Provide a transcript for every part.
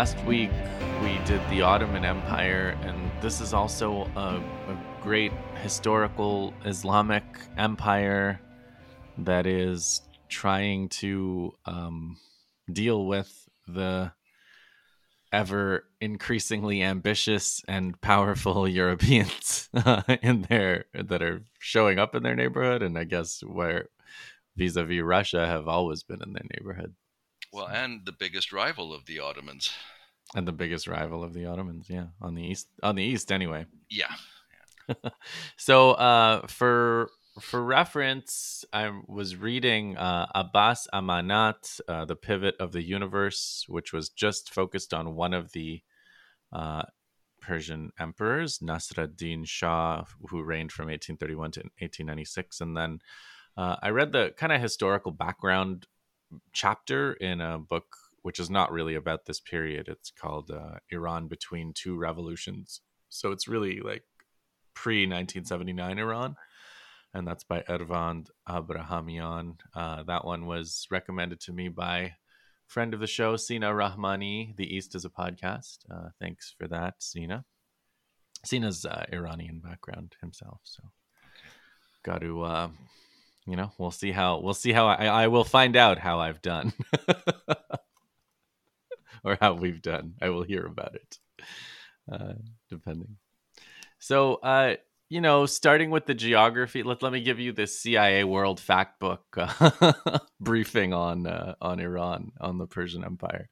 last week we did the Ottoman Empire, and this is also a, a great historical Islamic empire that is trying to um, deal with the ever increasingly ambitious and powerful Europeans in there that are showing up in their neighborhood, and I guess where vis-a-vis Russia have always been in their neighborhood. Well, and the biggest rival of the Ottomans. And the biggest rival of the Ottomans, yeah, on the east, on the east, anyway. Yeah. yeah. so, uh, for for reference, I was reading uh, Abbas Amanat, uh, The Pivot of the Universe, which was just focused on one of the uh, Persian emperors, Nasruddin Shah, who reigned from 1831 to 1896. And then uh, I read the kind of historical background chapter in a book which is not really about this period. It's called uh, Iran Between Two Revolutions. So it's really like pre 1979 Iran and that's by Ervand Abrahamian. Uh, that one was recommended to me by friend of the show, Sina Rahmani. The East is a podcast. Uh, thanks for that, Sina. Sina's uh, Iranian background himself, so got to, uh, you know, we'll see how we'll see how I, I will find out how I've done, or how we've done. I will hear about it, uh, depending. So, uh, you know, starting with the geography, let, let me give you this CIA World Fact Book uh, briefing on uh, on Iran, on the Persian Empire.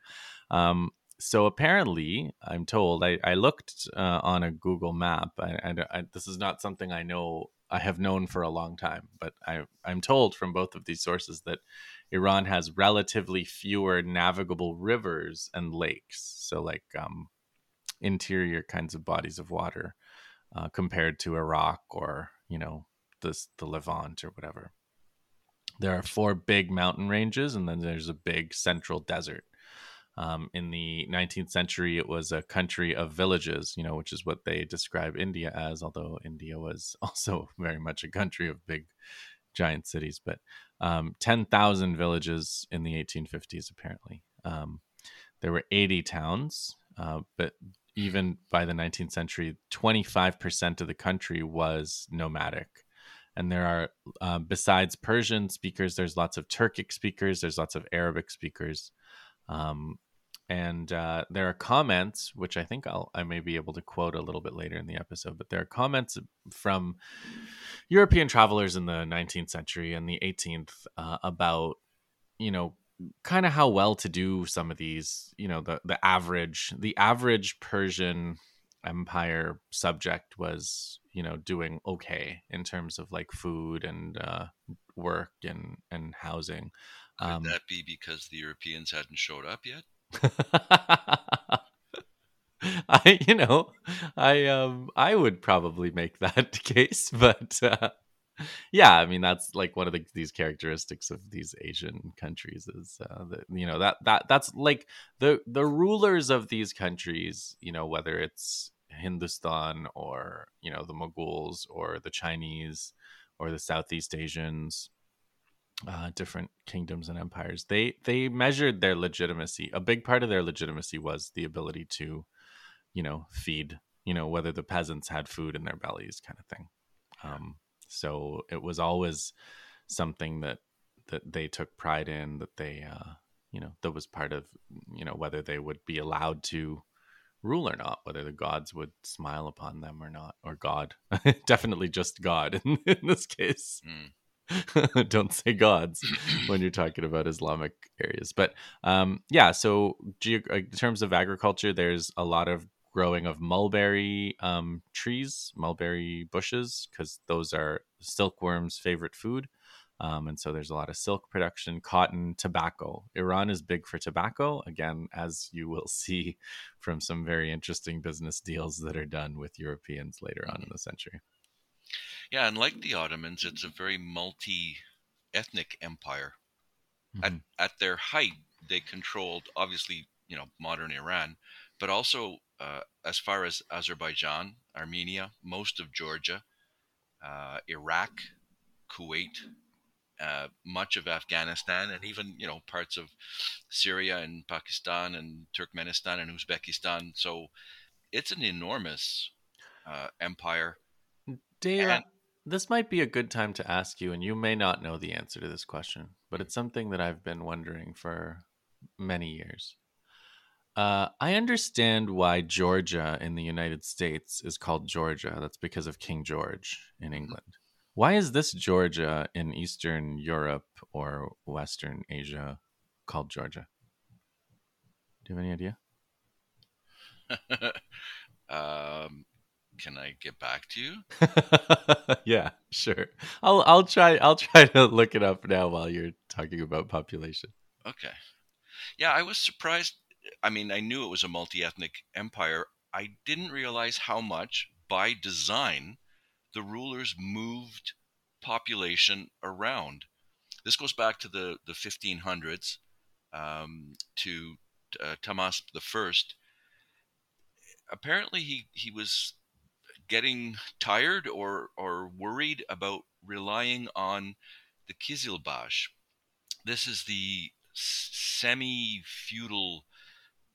Um, so apparently, I'm told I, I looked uh, on a Google map. and this is not something I know I have known for a long time, but I, I'm told from both of these sources that Iran has relatively fewer navigable rivers and lakes. So like um, interior kinds of bodies of water uh, compared to Iraq or you know the the Levant or whatever. There are four big mountain ranges, and then there's a big central desert. Um, in the 19th century, it was a country of villages, you know, which is what they describe India as. Although India was also very much a country of big, giant cities, but um, 10,000 villages in the 1850s, apparently. Um, there were 80 towns, uh, but even by the 19th century, 25% of the country was nomadic. And there are, uh, besides Persian speakers, there's lots of Turkic speakers, there's lots of Arabic speakers. Um, and uh, there are comments, which I think I'll, I may be able to quote a little bit later in the episode, but there are comments from European travelers in the 19th century and the 18th uh, about, you know, kind of how well to do some of these you know the the average the average persian empire subject was you know doing okay in terms of like food and uh, work and and housing. Could um, that be because the europeans hadn't showed up yet i you know i um i would probably make that case but uh yeah, I mean that's like one of the, these characteristics of these Asian countries is uh, that you know that that that's like the the rulers of these countries, you know, whether it's Hindustan or you know the Mongols or the Chinese or the Southeast Asians, uh, different kingdoms and empires, they they measured their legitimacy. A big part of their legitimacy was the ability to, you know, feed, you know, whether the peasants had food in their bellies, kind of thing. Um, so it was always something that that they took pride in that they uh, you know that was part of you know whether they would be allowed to rule or not whether the gods would smile upon them or not or god definitely just god in, in this case mm. don't say gods when you're talking about islamic areas but um yeah so ge- in terms of agriculture there's a lot of growing of mulberry um, trees, mulberry bushes, because those are silkworms' favorite food. Um, and so there's a lot of silk production, cotton, tobacco. Iran is big for tobacco, again, as you will see from some very interesting business deals that are done with Europeans later on in the century. Yeah, and like the Ottomans, it's a very multi ethnic empire. Mm-hmm. At, at their height, they controlled, obviously, you know, modern Iran, but also uh, as far as Azerbaijan, Armenia, most of Georgia, uh, Iraq, Kuwait, uh, much of Afghanistan, and even you know parts of Syria and Pakistan and Turkmenistan and Uzbekistan. So it's an enormous uh, empire. Dave, and, this might be a good time to ask you, and you may not know the answer to this question, but it's something that I've been wondering for many years. Uh, I understand why Georgia in the United States is called Georgia. That's because of King George in mm-hmm. England. Why is this Georgia in Eastern Europe or Western Asia called Georgia? Do you have any idea? um, can I get back to you? yeah, sure. I'll I'll try I'll try to look it up now while you're talking about population. Okay. Yeah, I was surprised I mean, I knew it was a multi ethnic empire. I didn't realize how much, by design, the rulers moved population around. This goes back to the, the 1500s um, to uh, Tahmasp I. Apparently, he, he was getting tired or, or worried about relying on the Kizilbash. This is the semi feudal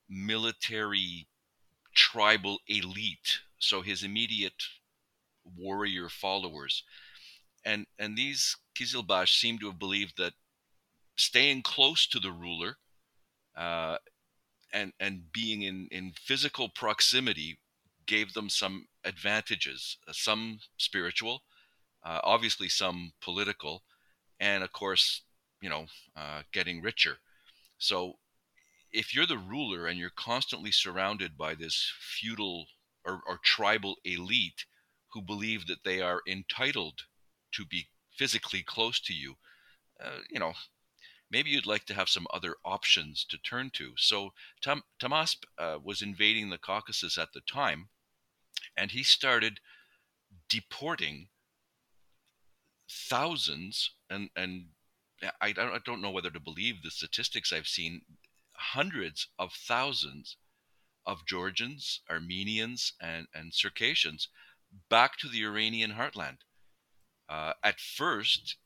military tribal elite, so his immediate warrior followers. And and these Kizilbash seem to have believed that staying close to the ruler uh, and and being in, in physical proximity gave them some advantages, uh, some spiritual, uh, obviously some political, and of course, you know, uh, getting richer. So if you're the ruler and you're constantly surrounded by this feudal or, or tribal elite who believe that they are entitled to be physically close to you, uh, you know, maybe you'd like to have some other options to turn to. So Tam- Tahmasp uh, was invading the Caucasus at the time, and he started deporting thousands and and I don't, I don't know whether to believe the statistics I've seen hundreds of thousands of Georgians, Armenians, and, and Circassians back to the Iranian heartland. Uh, at first,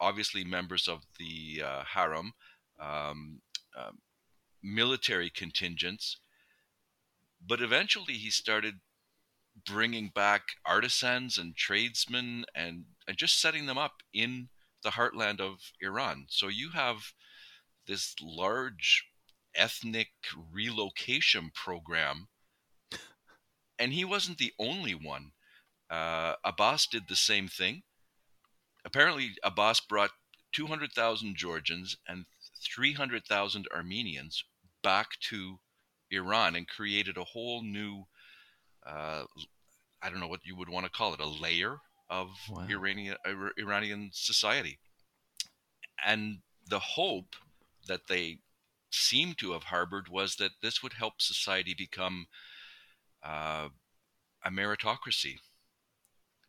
obviously, members of the uh, harem, um, um, military contingents, but eventually he started bringing back artisans and tradesmen and, and just setting them up in the heartland of Iran. So you have this large ethnic relocation program. And he wasn't the only one. Uh, Abbas did the same thing. Apparently, Abbas brought 200,000 Georgians and 300,000 Armenians back to Iran and created a whole new, uh, I don't know what you would want to call it, a layer of wow. Iranian, Iranian society. And the hope that they seem to have harbored was that this would help society become uh, a meritocracy.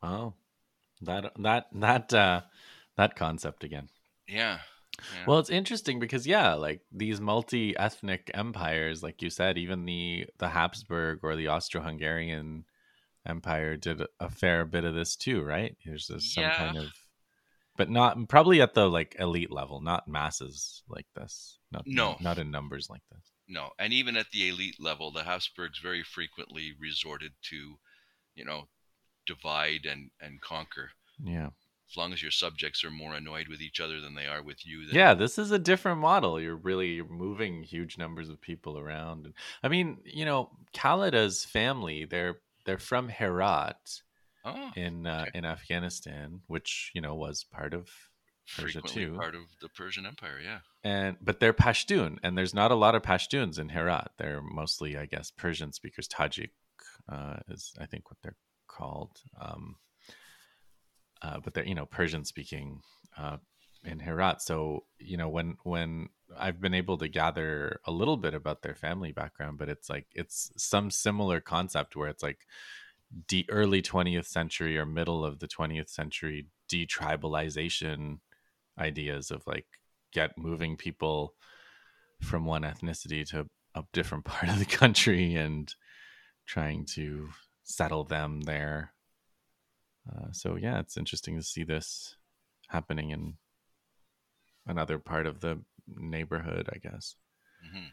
Oh, that that that uh, that concept again. Yeah. yeah. Well, it's interesting because yeah, like these multi-ethnic empires, like you said, even the the Habsburg or the Austro-Hungarian Empire did a fair bit of this too, right? There's this, some yeah. kind of but not probably at the like elite level, not masses like this. Not, no, not in numbers like this. No, and even at the elite level, the Habsburgs very frequently resorted to, you know, divide and and conquer. Yeah. As long as your subjects are more annoyed with each other than they are with you. Then... Yeah, this is a different model. You're really moving huge numbers of people around. I mean, you know, Khalidah's family, they're they're from Herat oh, in uh, okay. in Afghanistan, which you know was part of Persia too, part of the Persian Empire, yeah. And but they're Pashtun, and there's not a lot of Pashtuns in Herat. They're mostly, I guess, Persian speakers. Tajik uh, is, I think, what they're called. Um, uh, but they're you know Persian speaking uh, in Herat. So you know when when I've been able to gather a little bit about their family background, but it's like it's some similar concept where it's like the early 20th century or middle of the 20th century detribalization ideas of like get moving people from one ethnicity to a different part of the country and trying to settle them there. Uh, so yeah, it's interesting to see this happening in another part of the neighborhood, I guess. hmm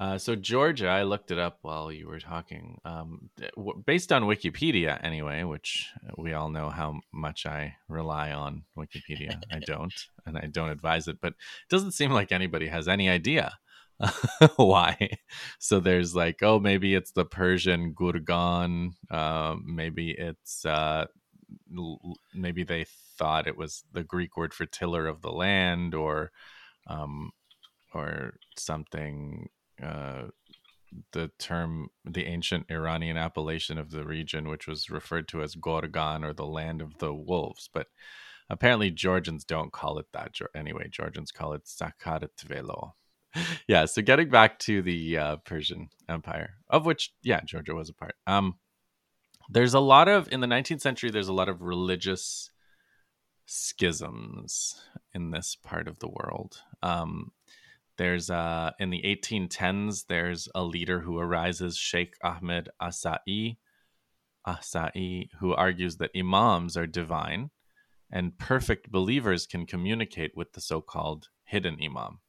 Uh, so Georgia, I looked it up while you were talking. Um, based on Wikipedia, anyway, which we all know how much I rely on Wikipedia. I don't, and I don't advise it, but it doesn't seem like anybody has any idea why. So there's like, oh, maybe it's the Persian Gurgan. Uh, maybe it's uh, maybe they thought it was the Greek word for tiller of the land, or um, or something uh, the term, the ancient Iranian appellation of the region, which was referred to as Gorgan or the land of the wolves. But apparently, Georgians don't call it that. Anyway, Georgians call it Sakaratvelo. yeah, so getting back to the uh, Persian Empire, of which, yeah, Georgia was a part. Um, there's a lot of, in the 19th century, there's a lot of religious schisms in this part of the world. Um, there's uh in the 1810s there's a leader who arises Sheikh Ahmed Asai Asai who argues that imams are divine and perfect believers can communicate with the so-called hidden imam.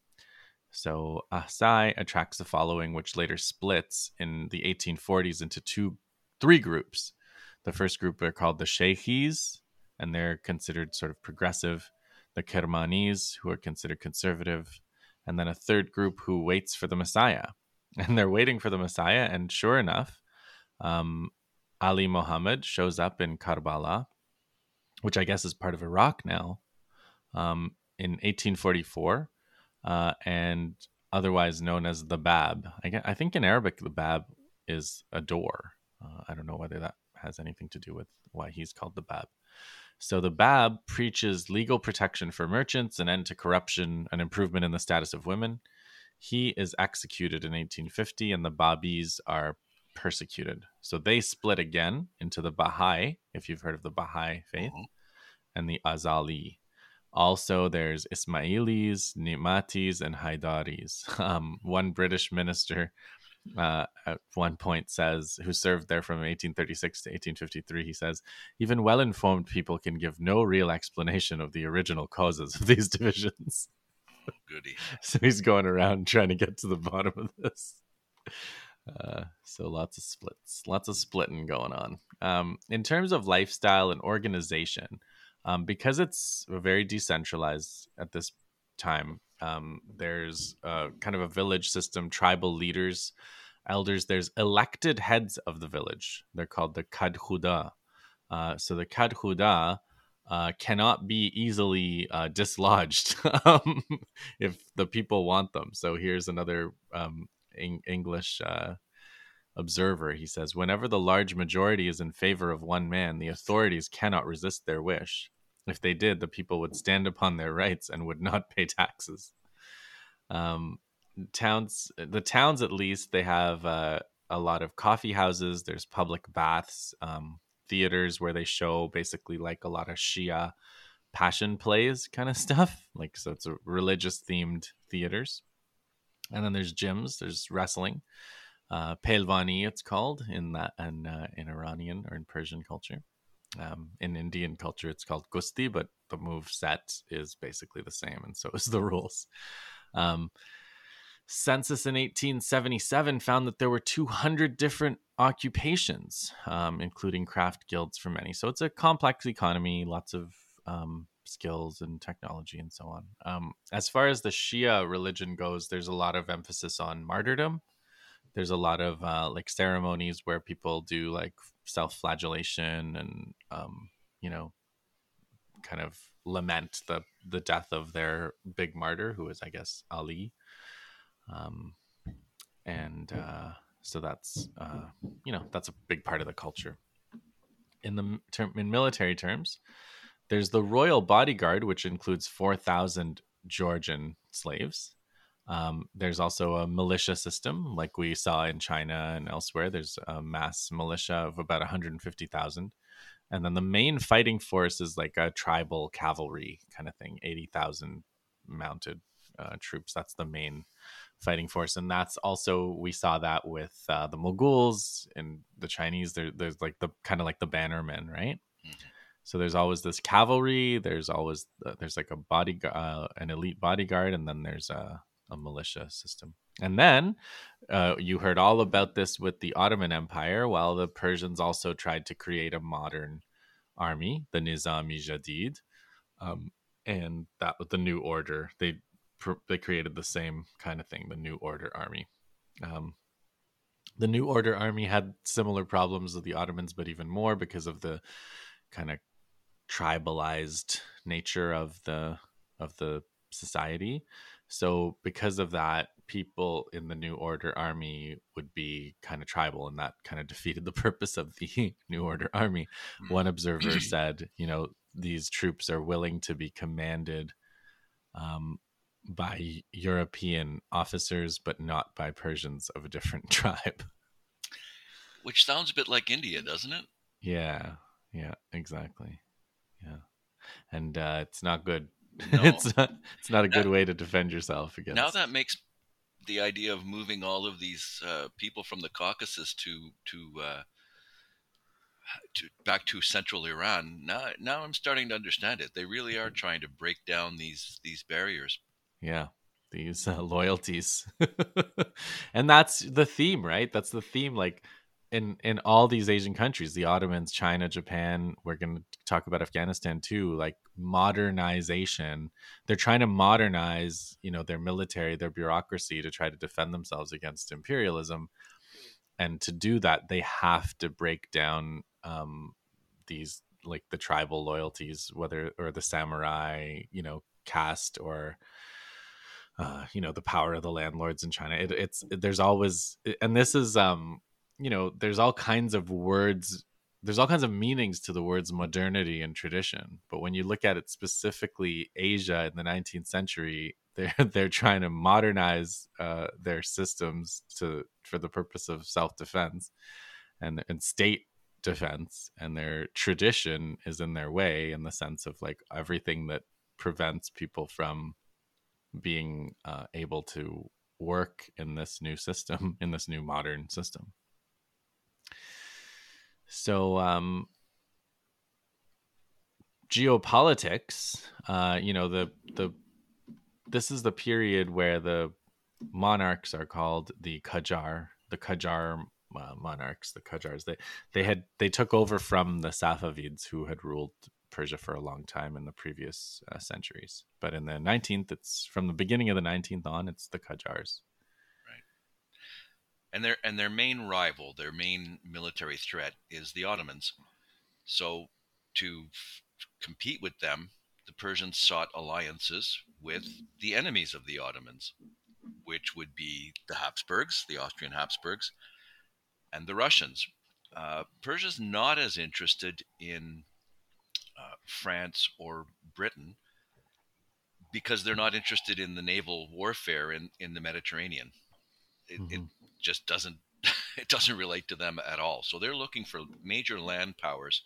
So Asai attracts a following which later splits in the 1840s into two three groups. The first group are called the Sheikhis and they're considered sort of progressive, the Kermanis who are considered conservative, and then a third group who waits for the Messiah. And they're waiting for the Messiah. And sure enough, um, Ali Muhammad shows up in Karbala, which I guess is part of Iraq now, um, in 1844, uh, and otherwise known as the Bab. I, I, think in Arabic, the Bab is a door. Uh, I don't know whether that has anything to do with why he's called the Bab. So the Bab preaches legal protection for merchants, an end to corruption, an improvement in the status of women. He is executed in 1850, and the Babis are persecuted. So they split again into the Baha'i, if you've heard of the Baha'i faith, mm-hmm. and the Azali. Also, there's Ismailis, Nimatis, and Haidaris. Um, one British minister uh, at one point says, who served there from 1836 to 1853, he says, even well informed people can give no real explanation of the original causes of these divisions. Goody. so he's going around trying to get to the bottom of this. Uh, so lots of splits, lots of splitting going on. Um, in terms of lifestyle and organization, um, because it's very decentralized at this time, um, there's uh, kind of a village system, tribal leaders, elders. There's elected heads of the village. They're called the kadhuda. Uh, so the kadhuda uh, cannot be easily uh, dislodged um, if the people want them. So here's another um, English uh, observer. He says, whenever the large majority is in favor of one man, the authorities cannot resist their wish. If they did, the people would stand upon their rights and would not pay taxes. Um, towns, the towns at least, they have uh, a lot of coffee houses. There's public baths, um, theaters where they show basically like a lot of Shia passion plays kind of stuff. Like so, it's a religious themed theaters. And then there's gyms. There's wrestling, uh, pelvani it's called in that and uh, in Iranian or in Persian culture. Um, in Indian culture, it's called Gusti, but the move set is basically the same, and so is the rules. Um, census in 1877 found that there were 200 different occupations, um, including craft guilds for many. So it's a complex economy, lots of um, skills and technology and so on. Um, as far as the Shia religion goes, there's a lot of emphasis on martyrdom. There's a lot of uh, like ceremonies where people do like self-flagellation and um, you know kind of lament the the death of their big martyr who is i guess ali. Um, and uh, so that's uh, you know that's a big part of the culture. In the term in military terms there's the royal bodyguard which includes 4000 georgian slaves um, there's also a militia system, like we saw in China and elsewhere. There's a mass militia of about 150,000. And then the main fighting force is like a tribal cavalry kind of thing 80,000 mounted uh, troops. That's the main fighting force. And that's also, we saw that with uh, the Moguls and the Chinese. There, there's like the kind of like the bannermen, right? Mm-hmm. So there's always this cavalry. There's always uh, there's like a body uh, an elite bodyguard, and then there's a, a militia system. And then uh, you heard all about this with the Ottoman Empire, while the Persians also tried to create a modern army, the Nizami Jadid, um, and that the New Order. They they created the same kind of thing, the New Order army. Um, the New Order army had similar problems with the Ottomans, but even more because of the kind of tribalized nature of the of the society. So because of that, people in the New Order army would be kind of tribal, and that kind of defeated the purpose of the New Order army. Hmm. One observer said, you know, these troops are willing to be commanded um, by European officers, but not by Persians of a different tribe. Which sounds a bit like India, doesn't it? Yeah, yeah, exactly. Yeah, and uh, it's not good. No. it's not. It's not a good way to defend yourself against. Now that makes the idea of moving all of these uh, people from the Caucasus to to uh, to back to central Iran. Now, now I'm starting to understand it. They really are trying to break down these these barriers. Yeah, these uh, loyalties, and that's the theme, right? That's the theme. Like in in all these Asian countries, the Ottomans, China, Japan. We're going to talk about Afghanistan too. Like modernization, they're trying to modernize, you know, their military, their bureaucracy to try to defend themselves against imperialism. And to do that, they have to break down um, these like the tribal loyalties, whether or the samurai, you know, caste or uh, you know the power of the landlords in China. It, it's it, there's always, and this is um you know, there's all kinds of words, there's all kinds of meanings to the words modernity and tradition. But when you look at it specifically, Asia in the 19th century, they're they're trying to modernize uh, their systems to for the purpose of self defense and and state defense, and their tradition is in their way in the sense of like everything that prevents people from being uh, able to work in this new system in this new modern system so, um, geopolitics, uh, you know, the the this is the period where the monarchs are called the Qajar, the Qajar uh, monarchs, the Qajars. They they had they took over from the Safavids who had ruled Persia for a long time in the previous uh, centuries. But in the 19th, it's from the beginning of the 19th on, it's the Qajars and their and their main rival, their main military threat is the Ottomans. So to f- compete with them, the Persians sought alliances with the enemies of the Ottomans, which would be the Habsburgs, the Austrian Habsburgs, and the Russians. Uh, Persia's not as interested in uh, France or Britain because they're not interested in the naval warfare in, in the Mediterranean. It, mm-hmm. it, just doesn't it doesn't relate to them at all. So they're looking for major land powers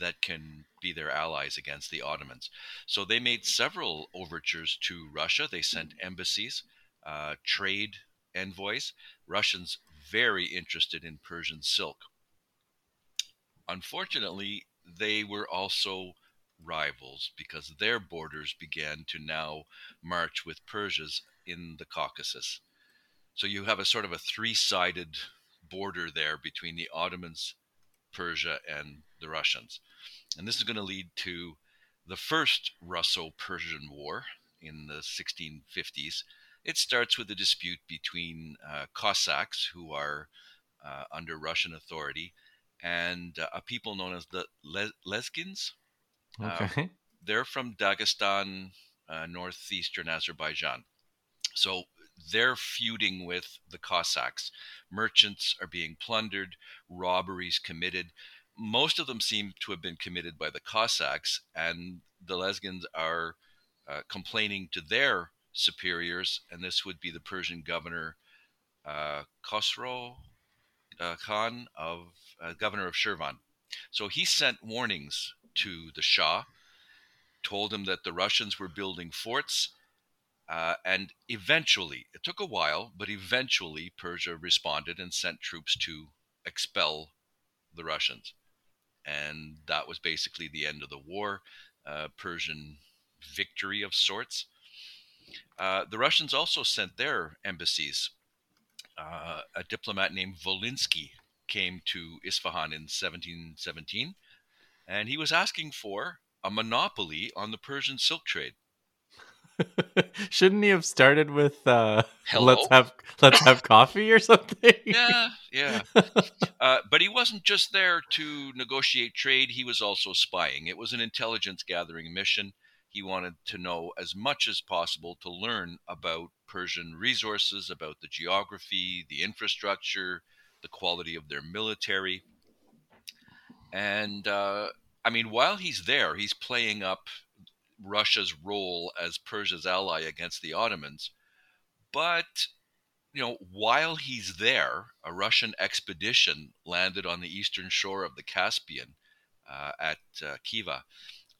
that can be their allies against the Ottomans. So they made several overtures to Russia. They sent embassies, uh, trade envoys. Russians very interested in Persian silk. Unfortunately, they were also rivals because their borders began to now march with Persia's in the Caucasus. So you have a sort of a three-sided border there between the Ottomans, Persia, and the Russians. And this is going to lead to the first Russo-Persian War in the 1650s. It starts with a dispute between uh, Cossacks, who are uh, under Russian authority, and uh, a people known as the Le- Lezgins. Uh, okay. they're from Dagestan, uh, northeastern Azerbaijan. So they're feuding with the Cossacks. Merchants are being plundered, robberies committed. Most of them seem to have been committed by the Cossacks, and the Lezgins are uh, complaining to their superiors, and this would be the Persian governor uh, Khosrow uh, Khan of uh, governor of Shirvan. So he sent warnings to the Shah, told him that the Russians were building forts uh, and eventually, it took a while, but eventually Persia responded and sent troops to expel the Russians. and that was basically the end of the war, uh, Persian victory of sorts. Uh, the Russians also sent their embassies. Uh, a diplomat named Volinsky came to Isfahan in 1717, and he was asking for a monopoly on the Persian silk trade. Shouldn't he have started with uh, "Let's have let's have coffee" or something? yeah, yeah. Uh, but he wasn't just there to negotiate trade; he was also spying. It was an intelligence gathering mission. He wanted to know as much as possible to learn about Persian resources, about the geography, the infrastructure, the quality of their military. And uh, I mean, while he's there, he's playing up Russia's role as Persia's ally against the Ottomans. But, you know, while he's there, a Russian expedition landed on the eastern shore of the Caspian uh, at uh, Khiva,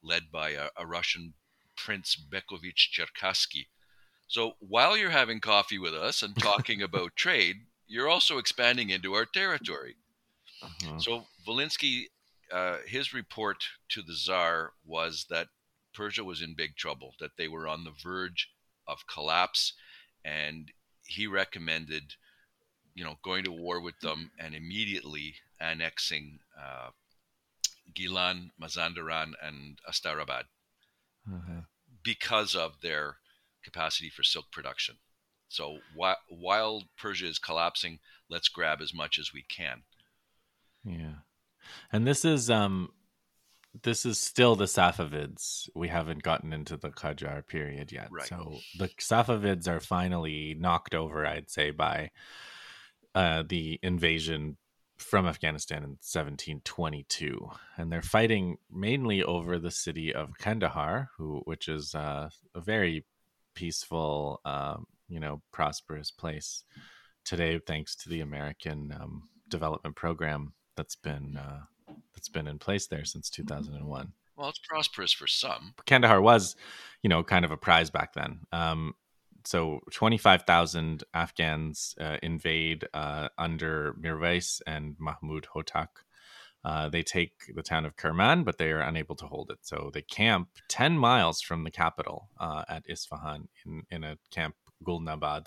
led by a, a Russian Prince Bekovich Cherkassky. So while you're having coffee with us and talking about trade, you're also expanding into our territory. Uh-huh. So Volinsky, uh, his report to the Tsar was that Persia was in big trouble, that they were on the verge of collapse, and he recommended, you know, going to war with them and immediately annexing uh, Gilan, Mazandaran, and Astarabad uh-huh. because of their capacity for silk production. So while, while Persia is collapsing, let's grab as much as we can. Yeah. And this is um this is still the Safavids. We haven't gotten into the Qajar period yet. Right. So the Safavids are finally knocked over, I'd say, by uh, the invasion from Afghanistan in 1722, and they're fighting mainly over the city of Kandahar, who, which is uh, a very peaceful, um, you know, prosperous place today, thanks to the American um, development program that's been uh, that's been in place there since 2001. Well, it's prosperous for some. Kandahar was, you know, kind of a prize back then. Um, so 25,000 Afghans uh, invade uh, under Mirwais and Mahmud Hotak. Uh, they take the town of Kerman, but they are unable to hold it. So they camp 10 miles from the capital uh, at Isfahan in, in a camp Gulnabad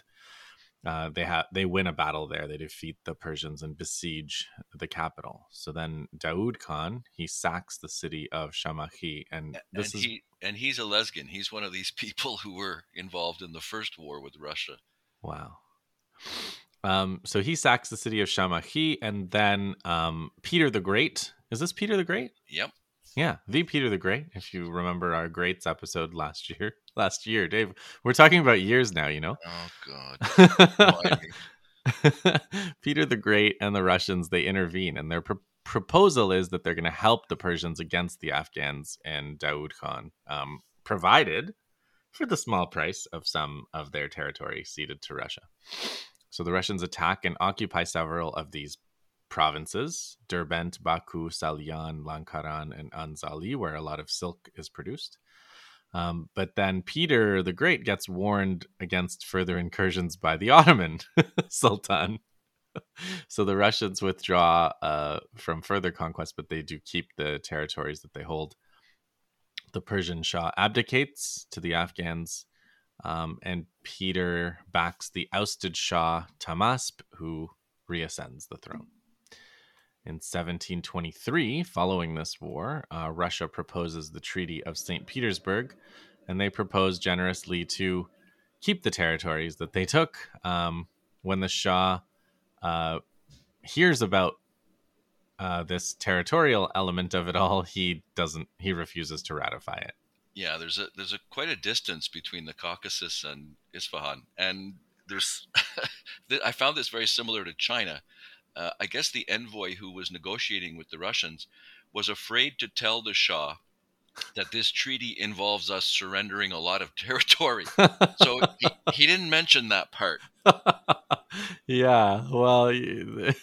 uh, they have they win a battle there. They defeat the Persians and besiege the capital. So then Daoud Khan he sacks the city of Shamakhi, and this and is he, and he's a Lezgin. He's one of these people who were involved in the first war with Russia. Wow. Um, so he sacks the city of Shamakhi, and then um, Peter the Great. Is this Peter the Great? Yep. Yeah, the Peter the Great. If you remember our Greats episode last year, last year, Dave, we're talking about years now. You know. Oh God. Peter the Great and the Russians they intervene, and their pr- proposal is that they're going to help the Persians against the Afghans and Daoud Khan, um, provided for the small price of some of their territory ceded to Russia. So the Russians attack and occupy several of these provinces Derbent, Baku, Salyan, Lankaran, and Anzali, where a lot of silk is produced. Um, but then Peter the Great gets warned against further incursions by the Ottoman Sultan. so the Russians withdraw uh, from further conquest, but they do keep the territories that they hold. The Persian Shah abdicates to the Afghans, um, and Peter backs the ousted Shah Tahmasp, who reascends the throne. In 1723, following this war, uh, Russia proposes the Treaty of St. Petersburg, and they propose generously to keep the territories that they took. Um, when the Shah uh, hears about uh, this territorial element of it all, he doesn't. He refuses to ratify it. Yeah, there's a there's a quite a distance between the Caucasus and Isfahan, and there's I found this very similar to China uh, I guess the envoy who was negotiating with the Russians was afraid to tell the Shah that this treaty involves us surrendering a lot of territory. so he, he didn't mention that part. yeah, well, you,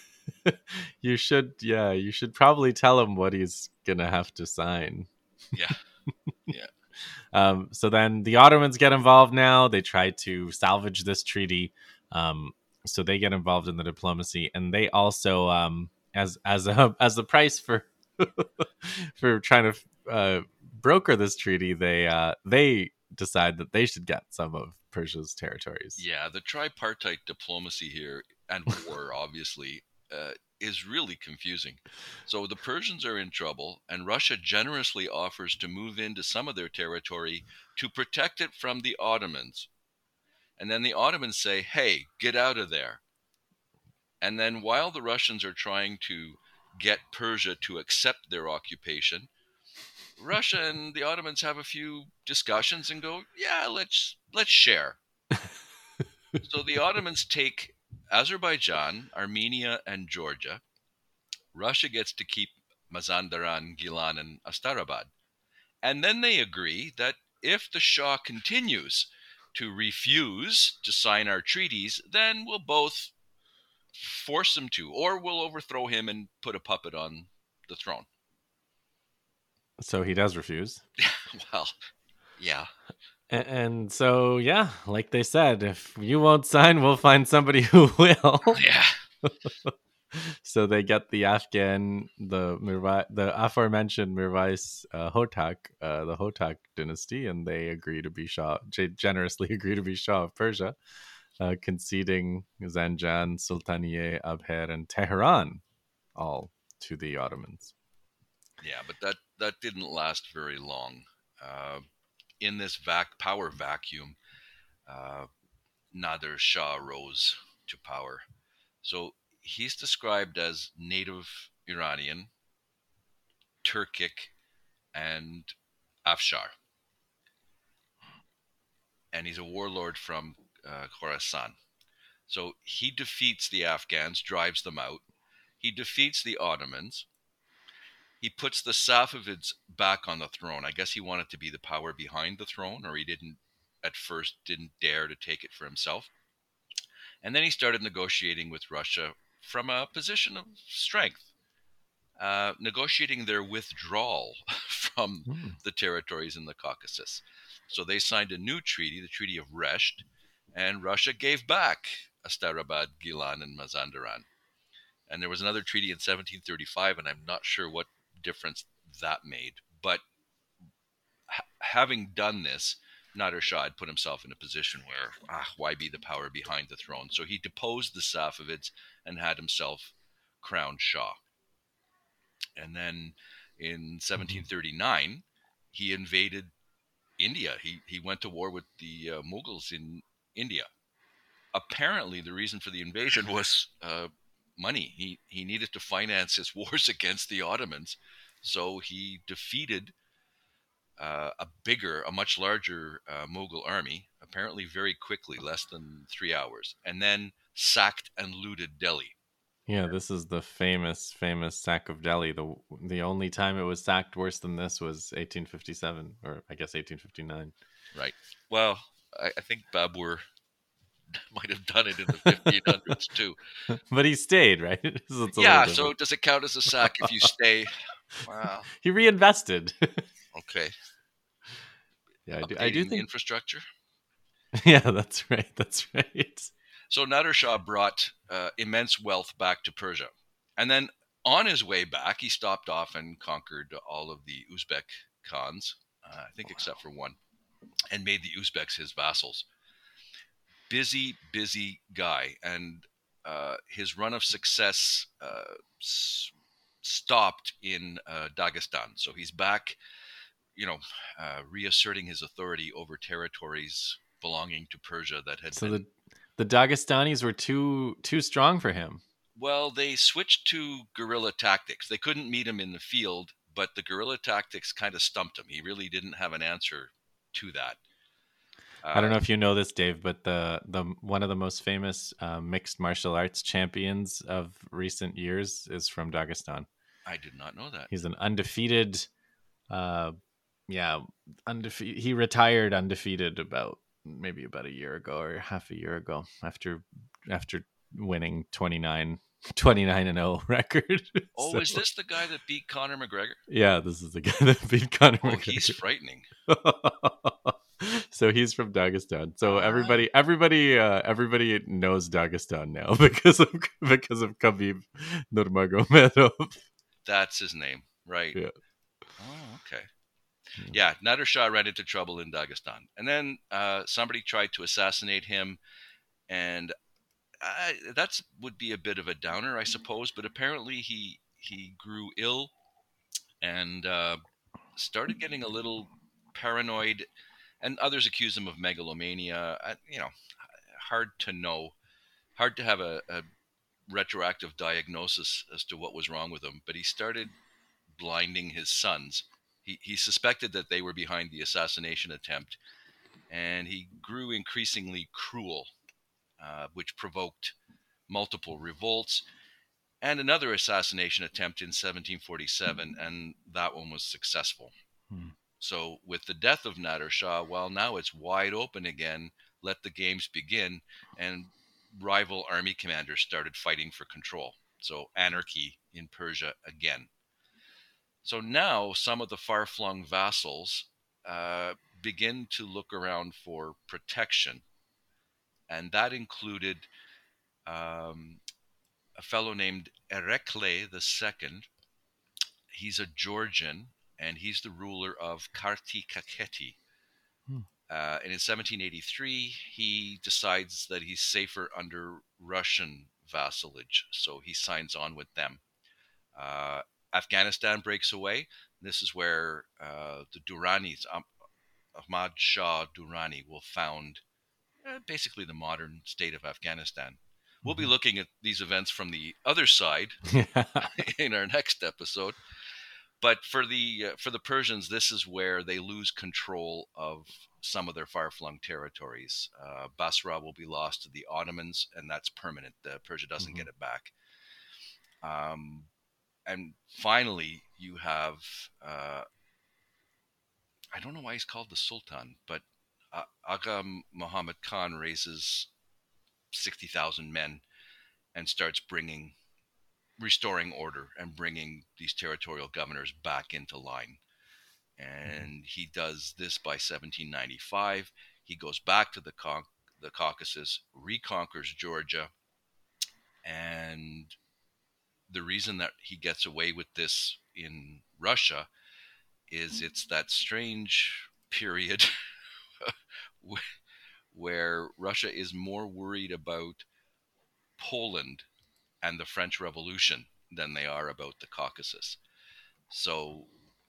you should, yeah, you should probably tell him what he's gonna have to sign. Yeah, yeah. um, so then the Ottomans get involved now. They try to salvage this treaty. Um, so they get involved in the diplomacy, and they also, um, as as a as the price for for trying to uh, broker this treaty, they uh, they decide that they should get some of Persia's territories. Yeah, the tripartite diplomacy here and war, obviously, uh, is really confusing. So the Persians are in trouble, and Russia generously offers to move into some of their territory to protect it from the Ottomans. And then the Ottomans say, hey, get out of there. And then while the Russians are trying to get Persia to accept their occupation, Russia and the Ottomans have a few discussions and go, yeah, let's let's share. so the Ottomans take Azerbaijan, Armenia, and Georgia. Russia gets to keep Mazandaran, Gilan, and Astarabad. And then they agree that if the Shah continues to refuse to sign our treaties, then we'll both force him to, or we'll overthrow him and put a puppet on the throne. So he does refuse. well, yeah. And, and so, yeah, like they said, if you won't sign, we'll find somebody who will. Yeah. so they get the Afghan, the Mirva, the aforementioned Mirvais uh, Hotak, uh, the Hotak dynasty, and they agree to be Shah, generously agree to be Shah of Persia, uh, conceding Zanjan, Sultaniye, Abher, and Tehran, all to the Ottomans. Yeah, but that that didn't last very long. Uh, in this vac power vacuum, uh, Nader Shah rose to power. So he's described as native Iranian, Turkic, and Afshar. And he's a warlord from uh, Khorasan. So he defeats the Afghans, drives them out. He defeats the Ottomans he puts the Safavids back on the throne. I guess he wanted to be the power behind the throne, or he didn't at first didn't dare to take it for himself. And then he started negotiating with Russia from a position of strength, uh, negotiating their withdrawal from mm. the territories in the Caucasus. So they signed a new treaty, the Treaty of Resht, and Russia gave back Astarabad, Gilan, and Mazandaran. And there was another treaty in 1735, and I'm not sure what difference that made. But ha- having done this, Nader Shah had put himself in a position where, ah, why be the power behind the throne? So he deposed the Safavids and had himself crowned Shah. And then in 1739, he invaded India. He, he went to war with the uh, Mughals in India. Apparently, the reason for the invasion was uh, money. He he needed to finance his wars against the Ottomans, so he defeated uh, a bigger, a much larger uh, Mughal army, apparently very quickly, less than three hours, and then sacked and looted Delhi. Yeah, this is the famous, famous sack of Delhi. the The only time it was sacked worse than this was 1857, or I guess 1859. Right. Well, I, I think Babur might have done it in the 1500s too. But he stayed, right? so yeah. So does it count as a sack if you stay? Wow. he reinvested. Okay. Yeah, I do. I do think infrastructure. Yeah, that's right. That's right. So Nader Shah brought uh, immense wealth back to Persia, and then on his way back, he stopped off and conquered all of the Uzbek Khans, uh, I think, wow. except for one, and made the Uzbeks his vassals busy, busy guy, and uh, his run of success uh, s- stopped in uh, Dagestan. So he's back, you know, uh, reasserting his authority over territories belonging to Persia that had. So been... the the Dagestanis were too too strong for him. Well, they switched to guerrilla tactics. They couldn't meet him in the field, but the guerrilla tactics kind of stumped him. He really didn't have an answer to that. I don't know uh, if you know this, Dave, but the the one of the most famous uh, mixed martial arts champions of recent years is from Dagestan. I did not know that. He's an undefeated, uh, yeah, undefeated. He retired undefeated about maybe about a year ago or half a year ago after after winning 29 29 and 0 record. Oh, so, is this the guy that beat Conor McGregor? Yeah, this is the guy that beat Conor oh, McGregor. He's frightening. so he's from Dagestan. So everybody, everybody, uh, everybody knows Dagestan now because of because of Khabib Nurmagomedov. That's his name, Right. Yeah. Hmm. Yeah, Nader Shah ran into trouble in Dagestan, and then uh, somebody tried to assassinate him, and I, that's would be a bit of a downer, I suppose. But apparently, he he grew ill and uh, started getting a little paranoid, and others accuse him of megalomania. I, you know, hard to know, hard to have a, a retroactive diagnosis as to what was wrong with him. But he started blinding his sons. He, he suspected that they were behind the assassination attempt, and he grew increasingly cruel, uh, which provoked multiple revolts and another assassination attempt in 1747, and that one was successful. Hmm. So, with the death of Nader Shah, well, now it's wide open again. Let the games begin, and rival army commanders started fighting for control. So, anarchy in Persia again. So now some of the far flung vassals uh, begin to look around for protection. And that included um, a fellow named Erekle II. He's a Georgian and he's the ruler of Kartli Kakheti. Hmm. Uh, and in 1783, he decides that he's safer under Russian vassalage, so he signs on with them. Uh, Afghanistan breaks away. This is where uh, the Duranis, um, Ahmad Shah Durrani, will found uh, basically the modern state of Afghanistan. We'll be Mhm. looking at these events from the other side in our next episode. But for the uh, for the Persians, this is where they lose control of some of their far-flung territories. Uh, Basra will be lost to the Ottomans, and that's permanent. Uh, Persia doesn't Mhm. get it back. Um, and finally, you have uh, I don't know why he's called the Sultan, but uh, Aga Muhammad Khan raises sixty thousand men and starts bringing restoring order and bringing these territorial governors back into line. And he does this by 1795. He goes back to the, the Caucasus, reconquers Georgia, and the reason that he gets away with this in Russia is it's that strange period where Russia is more worried about Poland and the French Revolution than they are about the Caucasus. So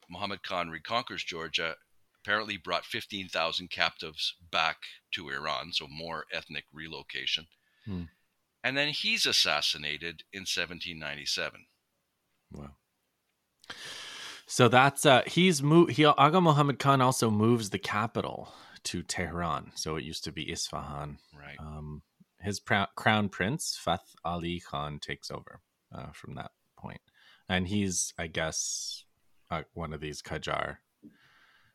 Muhammad Khan reconquers Georgia, apparently brought 15,000 captives back to Iran, so more ethnic relocation. Hmm. And then he's assassinated in 1797. Wow. So that's uh he's moved he Aga Muhammad Khan also moves the capital to Tehran. So it used to be Isfahan. Right. Um his prou- crown prince Fath Ali Khan takes over uh, from that. And he's I guess uh, one of these Qajar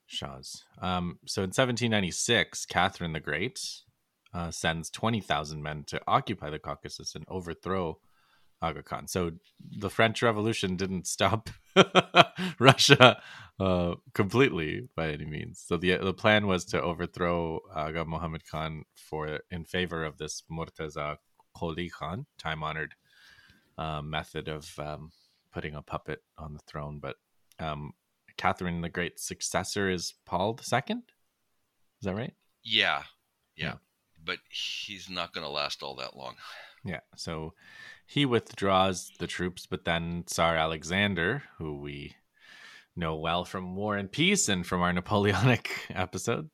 shahs. Um so in 1796 Catherine the Great uh, sends 20,000 men to occupy the Caucasus and overthrow Aga Khan. So the French Revolution didn't stop Russia uh, completely by any means. So the the plan was to overthrow Aga Muhammad Khan for in favor of this Murtaza Qoli Khan, time honored uh, method of um, putting a puppet on the throne. But um, Catherine the Great's successor is Paul II. Is that right? Yeah. Yeah. Yeah. But he's not going to last all that long. Yeah. So he withdraws the troops, but then Tsar Alexander, who we know well from War and Peace and from our Napoleonic episode,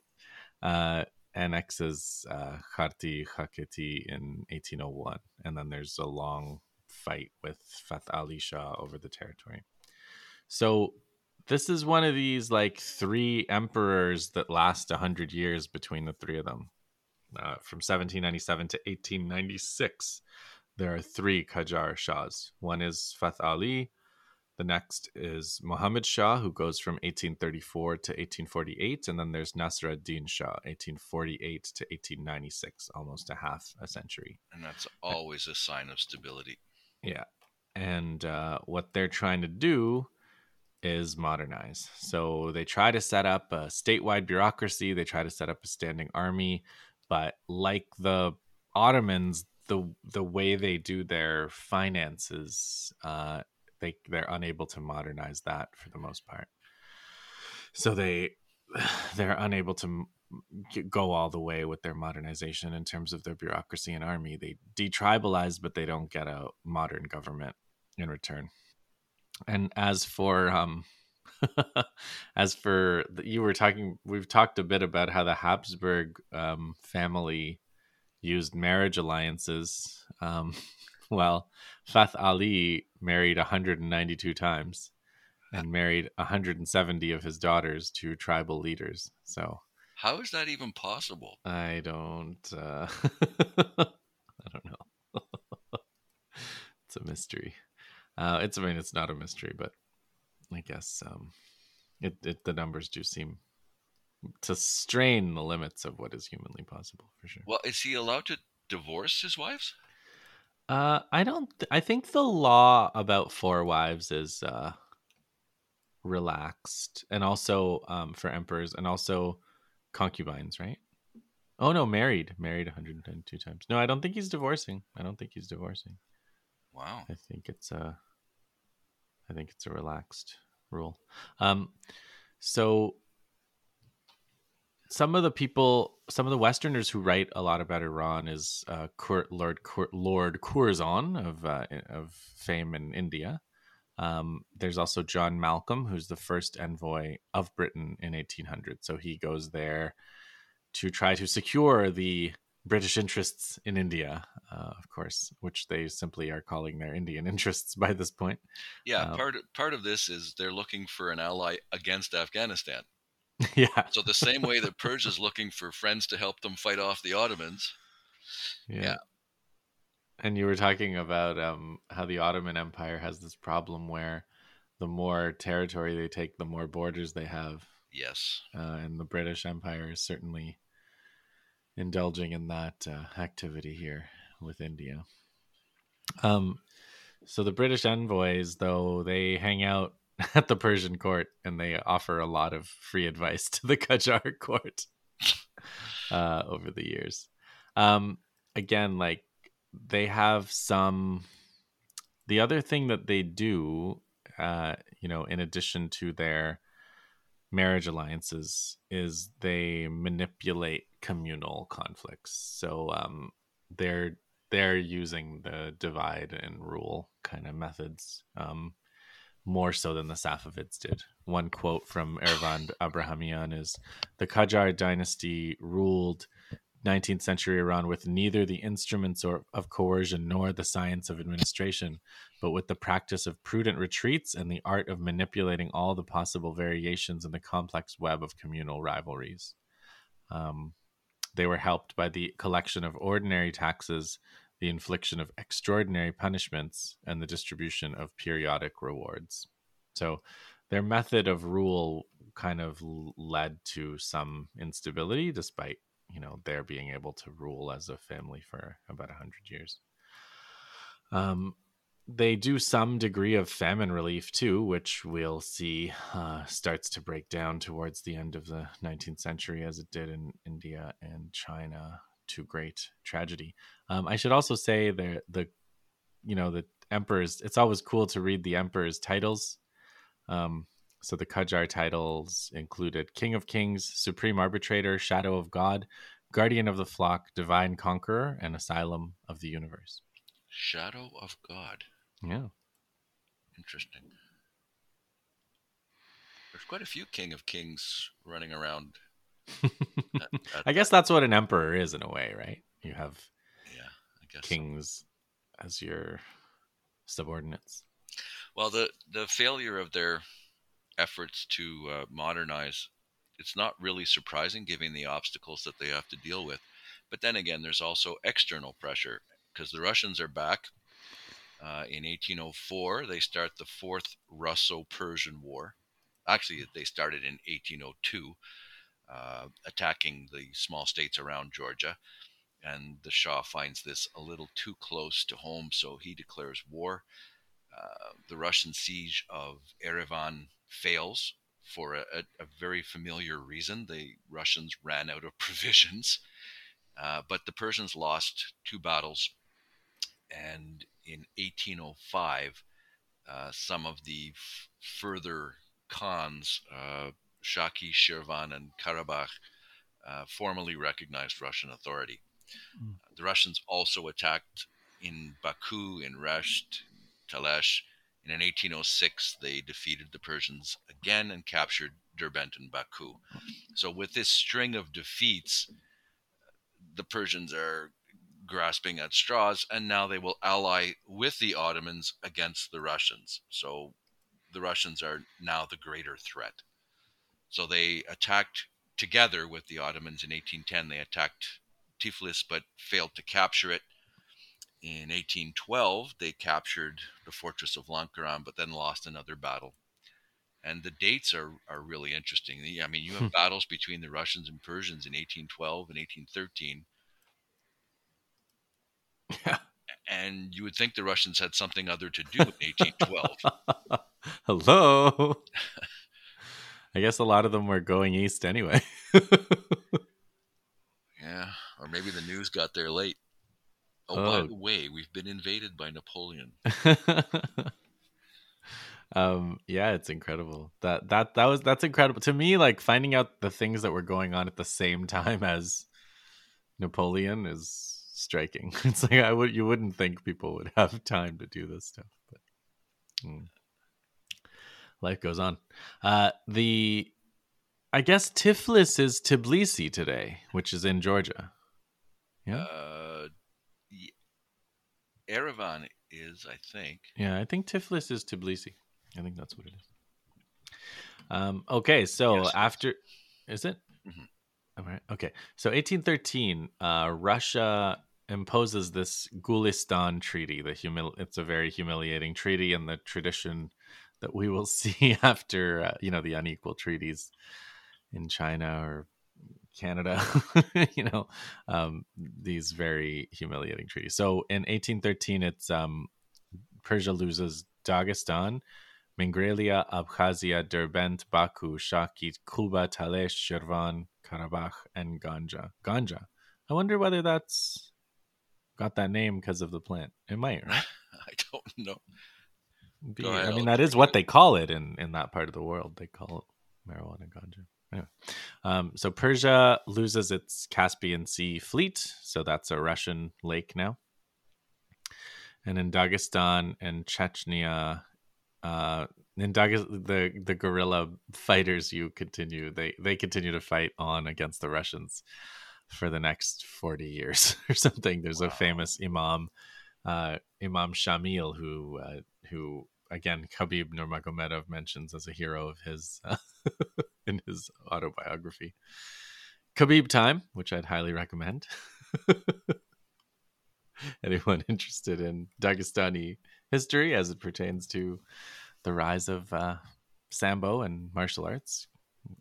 uh, annexes uh, Kartli Kakheti in 1801. And then there's a long fight with Fath Ali Shah over the territory. So this is one of these like three emperors that last 100 years between the three of them. Uh, from 1797 to 1896 there are three Qajar Shahs. One is Fath Ali. The next is Muhammad Shah, who goes from 1834 to 1848. And then there's Nasr ad-Din Shah, 1848 to 1896, almost a half a century. And that's always a sign of stability. Yeah. And uh, what they're trying to do is modernize. So they try to set up a statewide bureaucracy, they try to set up a standing army. But like the Ottomans, the the way they do their finances uh, they they're unable to modernize that for the most part. So they they're unable to go all the way with their modernization in terms of their bureaucracy and army. They detribalize, but they don't get a modern government in return. And as for um, as for you were talking, we've talked a bit about how the Habsburg um, family used marriage alliances. Um, well, Fath Ali married 192 times and married 170 of his daughters to tribal leaders. So how is that even possible? I don't. Uh, I don't know. it's a mystery. Uh, it's. I mean, it's not a mystery, but I guess um, it, it. The numbers do seem to strain the limits of what is humanly possible, for sure. Well, is he allowed to divorce his wives? Uh, I don't. Th- I think the law about four wives is uh, relaxed, and also um, for emperors, and also concubines, right? Oh no, married, married 102 times. No, I don't think he's divorcing. I don't think he's divorcing. Wow. I think it's a, I think it's a relaxed rule. Um, so some of the people, some of the Westerners who write a lot about Iran is uh, Lord Lord Curzon of uh, of fame in India. Um, there's also John Malcolm, who's the first envoy of Britain in 1800. So he goes there to try to secure the British interests in India, uh, of course, which they simply are calling their Indian interests by this point. Yeah, um, part part of this is they're looking for an ally against Afghanistan. Yeah. So the same way that Persia's looking for friends to help them fight off the Ottomans. Yeah. yeah. And you were talking about um, how the Ottoman Empire has this problem where the more territory they take, the more borders they have. Yes. Uh, and the British Empire is certainly indulging in that uh, activity here with India. Um, so the British envoys, though, they hang out at the Persian court and they offer a lot of free advice to the Qajar court uh, over the years. Um, again, like they have some. The other thing that they do, uh, you know, in addition to their marriage alliances, is they manipulate communal conflicts. So um, they're they're using the divide and rule kind of methods um, more so than the Safavids did. One quote from Ervand Abrahamian is The Qajar dynasty ruled 19th century Iran with neither the instruments or, of coercion nor the science of administration, but with the practice of prudent retreats and the art of manipulating all the possible variations in the complex web of communal rivalries. Um, they were helped by the collection of ordinary taxes, the infliction of extraordinary punishments, and the distribution of periodic rewards. So, their method of rule kind of led to some instability despite you know their being able to rule as a family for about a hundred years. Um, they do some degree of famine relief too, which we'll see uh, starts to break down towards the end of the 19th century, as it did in India and China, to great tragedy. Um, I should also say that the you know the emperors. It's always cool to read the emperor's titles. Um, so the Qajar titles included King of Kings, Supreme Arbitrator, Shadow of God, Guardian of the Flock, Divine Conqueror, and Asylum of the Universe. Shadow of God. Yeah. Interesting. There's quite a few King of Kings running around. at, at I guess that's what an emperor is in a way, right? You have yeah, I guess kings so. as your subordinates. Well, the the failure of their efforts to uh, modernize, it's not really surprising given the obstacles that they have to deal with. But then again, there's also external pressure because the Russians are back. Uh, in 1804, they start the Fourth Russo Persian War. Actually, they started in 1802, uh, attacking the small states around Georgia. And the Shah finds this a little too close to home, so he declares war. Uh, the Russian siege of Erevan fails for a, a, very familiar reason. The Russians ran out of provisions, uh, but the Persians lost two battles. And in 1805, uh, some of the f- further Khans, uh, Shaki, Shirvan, and Karabakh, uh, formally recognized Russian authority. Mm. The Russians also attacked in Baku, in Resht, Talesh. And in 1806, they defeated the Persians again and captured Derbent and Baku. So, with this string of defeats, the Persians are grasping at straws, and now they will ally with the Ottomans against the Russians. So, the Russians are now the greater threat. So, they attacked together with the Ottomans in 1810. They attacked Tiflis but failed to capture it. In 1812, they captured the fortress of Lankaran, but then lost another battle. And the dates are, are really interesting. I mean, you have hmm. battles between the Russians and Persians in 1812 and 1813. Yeah. And you would think the Russians had something other to do in 1812. Hello. I guess a lot of them were going east anyway. yeah, or maybe the news got there late. Oh, oh. by the way, we've been invaded by Napoleon. um yeah it's incredible that that that was that's incredible to me like finding out the things that were going on at the same time as napoleon is striking it's like i would you wouldn't think people would have time to do this stuff but mm life goes on. Uh, the I guess Tiflis is Tbilisi today, which is in Georgia. Yeah. Uh, Yerevan is, I think. Yeah, I think Tiflis is Tbilisi. I think that's what it is. Um, okay, so yes, after, is it? Mm-hmm. All right. Okay. So 1813, uh, Russia imposes this Gulistan Treaty. The humil- it's a very humiliating treaty in the tradition that we will see after uh, you know the unequal treaties in China or Canada, you know, um, these very humiliating treaties. So in 1813, it's um, Persia loses Dagestan, Mingrelia, Abkhazia, Derbent, Baku, Shaki, Kuba, Talesh, Shirvan, Karabakh, and Ganja. Ganja. I wonder whether that's got that name because of the plant. It might, right? I don't know be. Ahead, I mean, that is what they call it in in that part of the world. They call it marijuana ganja. Anyway, um, so Persia loses its Caspian Sea fleet, so that's a Russian lake now. And in Dagestan and Chechnya, uh, in Dagestan, the the guerrilla fighters you continue they they continue to fight on against the Russians for the next 40 years or something. There's wow. a famous imam, uh, Imam Shamil, who uh, who again Khabib Nurmagomedov mentions as a hero of his uh, in his autobiography. Khabib Time, which I'd highly recommend. Anyone interested in Dagestani history as it pertains to the rise of uh, Sambo and martial arts,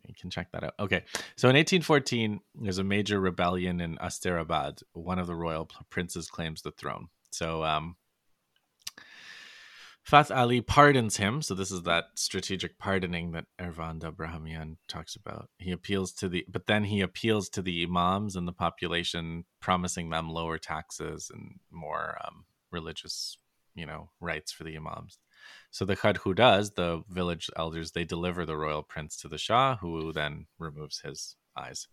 you can check that out. Okay, so in 1814, there's a major rebellion in Asterabad. One of the royal princes claims the throne. So um, Fath Ali pardons him. So this is that strategic pardoning that Ervand Abrahamian talks about. He appeals to the, but then he appeals to the imams and the population, promising them lower taxes and more um, religious, you know, rights for the imams. So the Khadhudas, the village elders, they deliver the royal prince to the Shah, who then removes his eyes,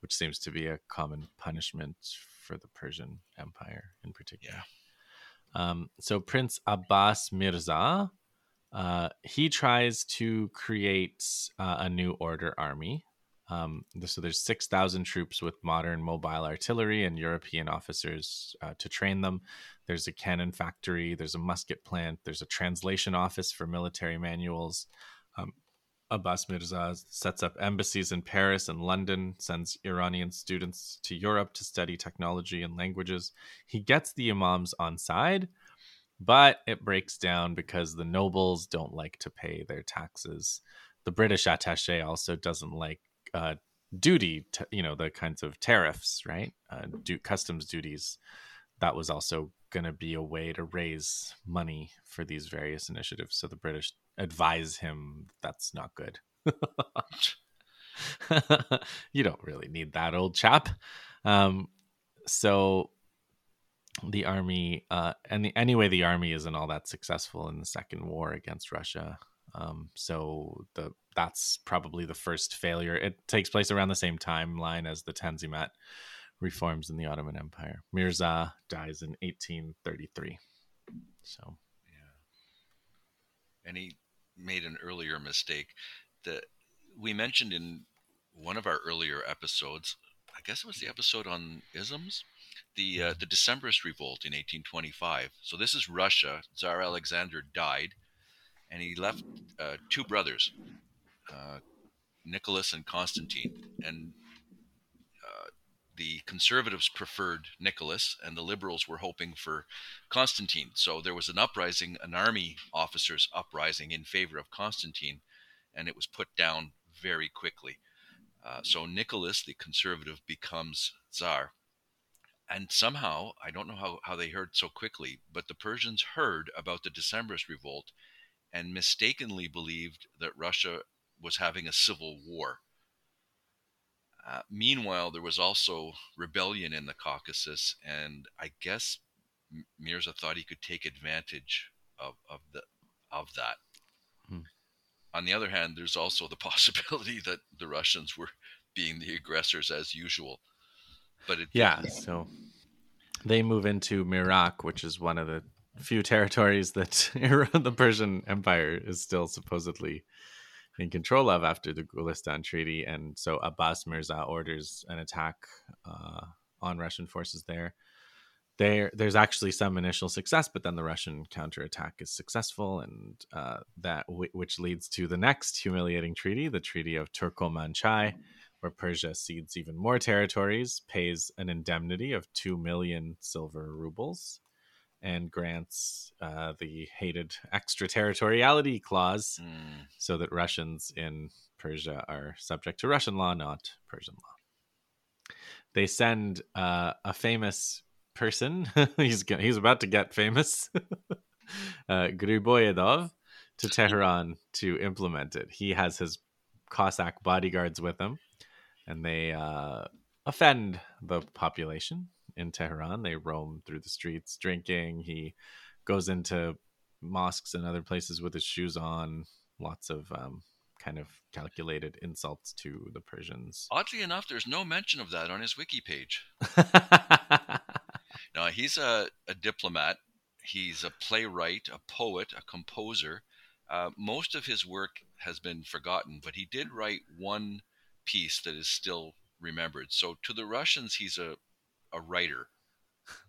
which seems to be a common punishment for the Persian Empire in particular. Yeah. Um, so Prince Abbas Mirza, uh, he tries to create uh, a new order army. Um, so there's 6,000 troops with modern mobile artillery and European officers uh, to train them. There's a cannon factory, there's a musket plant, there's a translation office for military manuals. Um, Abbas Mirza sets up embassies in Paris and London, sends Iranian students to Europe to study technology and languages. He gets the imams on side, but it breaks down because the nobles don't like to pay their taxes. The British attaché also doesn't like uh, duty, to, you know, the kinds of tariffs, right? Uh, customs duties. That was also going to be a way to raise money for these various initiatives. So the British advise him that's not good. you don't really need that old chap. Um, so the army uh and the, anyway the army isn't all that successful in the second war against russia um so the that's probably the first failure. It takes place around the same timeline as the tanzimat reforms in the ottoman empire. Mirza dies in 1833 so yeah. And he made an earlier mistake. That we mentioned in one of our earlier episodes i guess it was the episode on isms the uh, the Decembrist revolt in 1825. So this is Russia. Tsar Alexander died, and he left uh, two brothers, uh, Nicholas and Constantine. And uh, the conservatives preferred Nicholas, and the liberals were hoping for Constantine. So there was an uprising, an army officers uprising in favor of Constantine, and it was put down very quickly. Uh, so Nicholas, the conservative, becomes Tsar and somehow i don't know how, how they heard so quickly but the persians heard about the decembrist revolt and mistakenly believed that russia was having a civil war uh, meanwhile there was also rebellion in the caucasus and i guess mirza thought he could take advantage of, of the of that hmm. on the other hand there's also the possibility that the russians were being the aggressors as usual but it yeah so they move into Mirak, which is one of the few territories that the Persian Empire is still supposedly in control of after the Gulistan Treaty, and so Abbas Mirza orders an attack uh, on Russian forces there. There, there's actually some initial success, but then the Russian counterattack is successful, and uh, that w- which leads to the next humiliating treaty, the Treaty of Turkomanchai, where Persia cedes even more territories, pays an indemnity of 2 million silver rubles, and grants uh, the hated extraterritoriality clause mm. so that Russians in Persia are subject to Russian law, not Persian law. They send uh, a famous person, he's, he's about to get famous, uh, Griboyedov, to Tehran to implement it. He has his Cossack bodyguards with him and they uh, offend the population in Tehran. They roam through the streets drinking. He goes into mosques and other places with his shoes on. Lots of um, kind of calculated insults to the Persians. Oddly enough, there's no mention of that on his wiki page. now, he's a, a diplomat. He's a playwright, a poet, a composer. Uh, most of his work has been forgotten, but he did write one piece that is still remembered. So to the Russians, he's a a writer.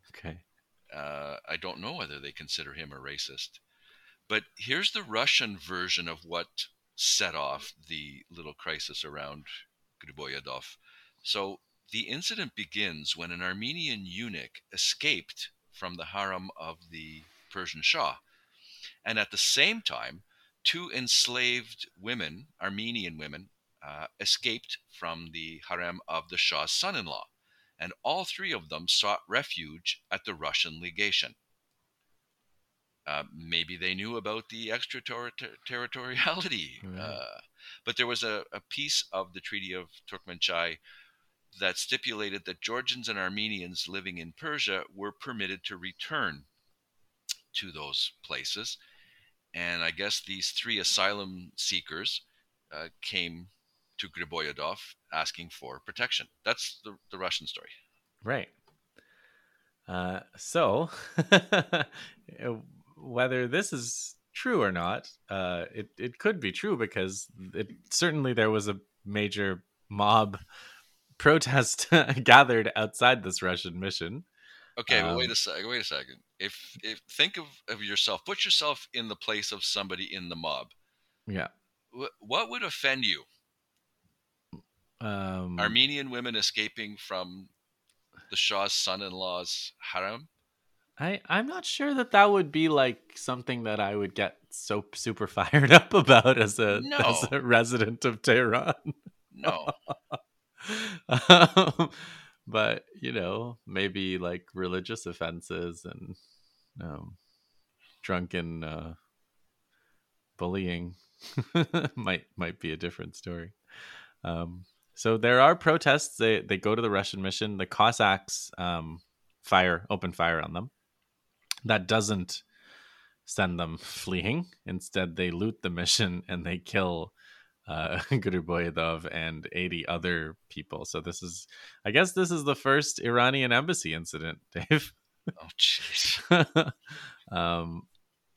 Okay. Uh, I don't know whether they consider him a racist, but here's the Russian version of what set off the little crisis around Griboyedov. So the incident begins when an Armenian eunuch escaped from the harem of the Persian Shah. And at the same time, two enslaved women, Armenian women, uh, escaped from the harem of the Shah's son in law, and all three of them sought refuge at the Russian legation. Uh, maybe they knew about the extraterritoriality, uh, but there was a, a, piece of the Treaty of Turkmenchai that stipulated that Georgians and Armenians living in Persia were permitted to return to those places. And I guess these three asylum seekers uh, came to Griboyedov asking for protection. That's the, the Russian story. Right. Uh, so, whether this is true or not, uh, it, it could be true because it certainly there was a major mob protest gathered outside this Russian mission. Okay, um, but wait um, a second. Wait a second. If if think of, of yourself, put yourself in the place of somebody in the mob. Yeah. What would offend you? Um, Armenian women escaping from the Shah's son-in-law's harem. I I'm not sure that that would be like something that I would get so super fired up about as a no. as a resident of Tehran. No. um, but you know, maybe like religious offenses and um, drunken uh, bullying might might be a different story. Um, so there are protests. They they go to the Russian mission. The Cossacks um, fire, open fire on them. That doesn't send them fleeing. Instead, they loot the mission and they kill uh, Griboyedov and 80 other people. So this is, I guess, this is the first Iranian embassy incident, Dave. Oh, jeez. um,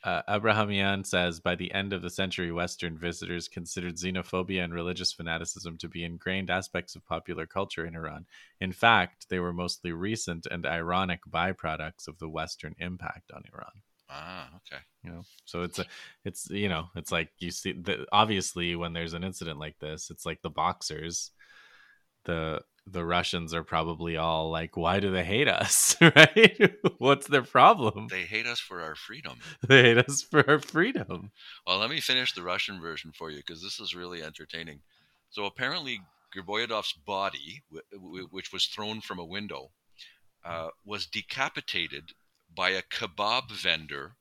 uh, Abrahamian says by the end of the century, Western visitors considered xenophobia and religious fanaticism to be ingrained aspects of popular culture in Iran. In fact, they were mostly recent and ironic byproducts of the Western impact on Iran. Ah, okay. You know, so it's a, it's you know, it's like you see the obviously when there's an incident like this, it's like the boxers, the the Russians are probably all like, why do they hate us? right? What's their problem? They hate us for our freedom. They hate us for our freedom. Well, let me finish the Russian version for you because this is really entertaining. So apparently, Griboyedov's body, which was thrown from a window, uh, was decapitated by a kebab vendor.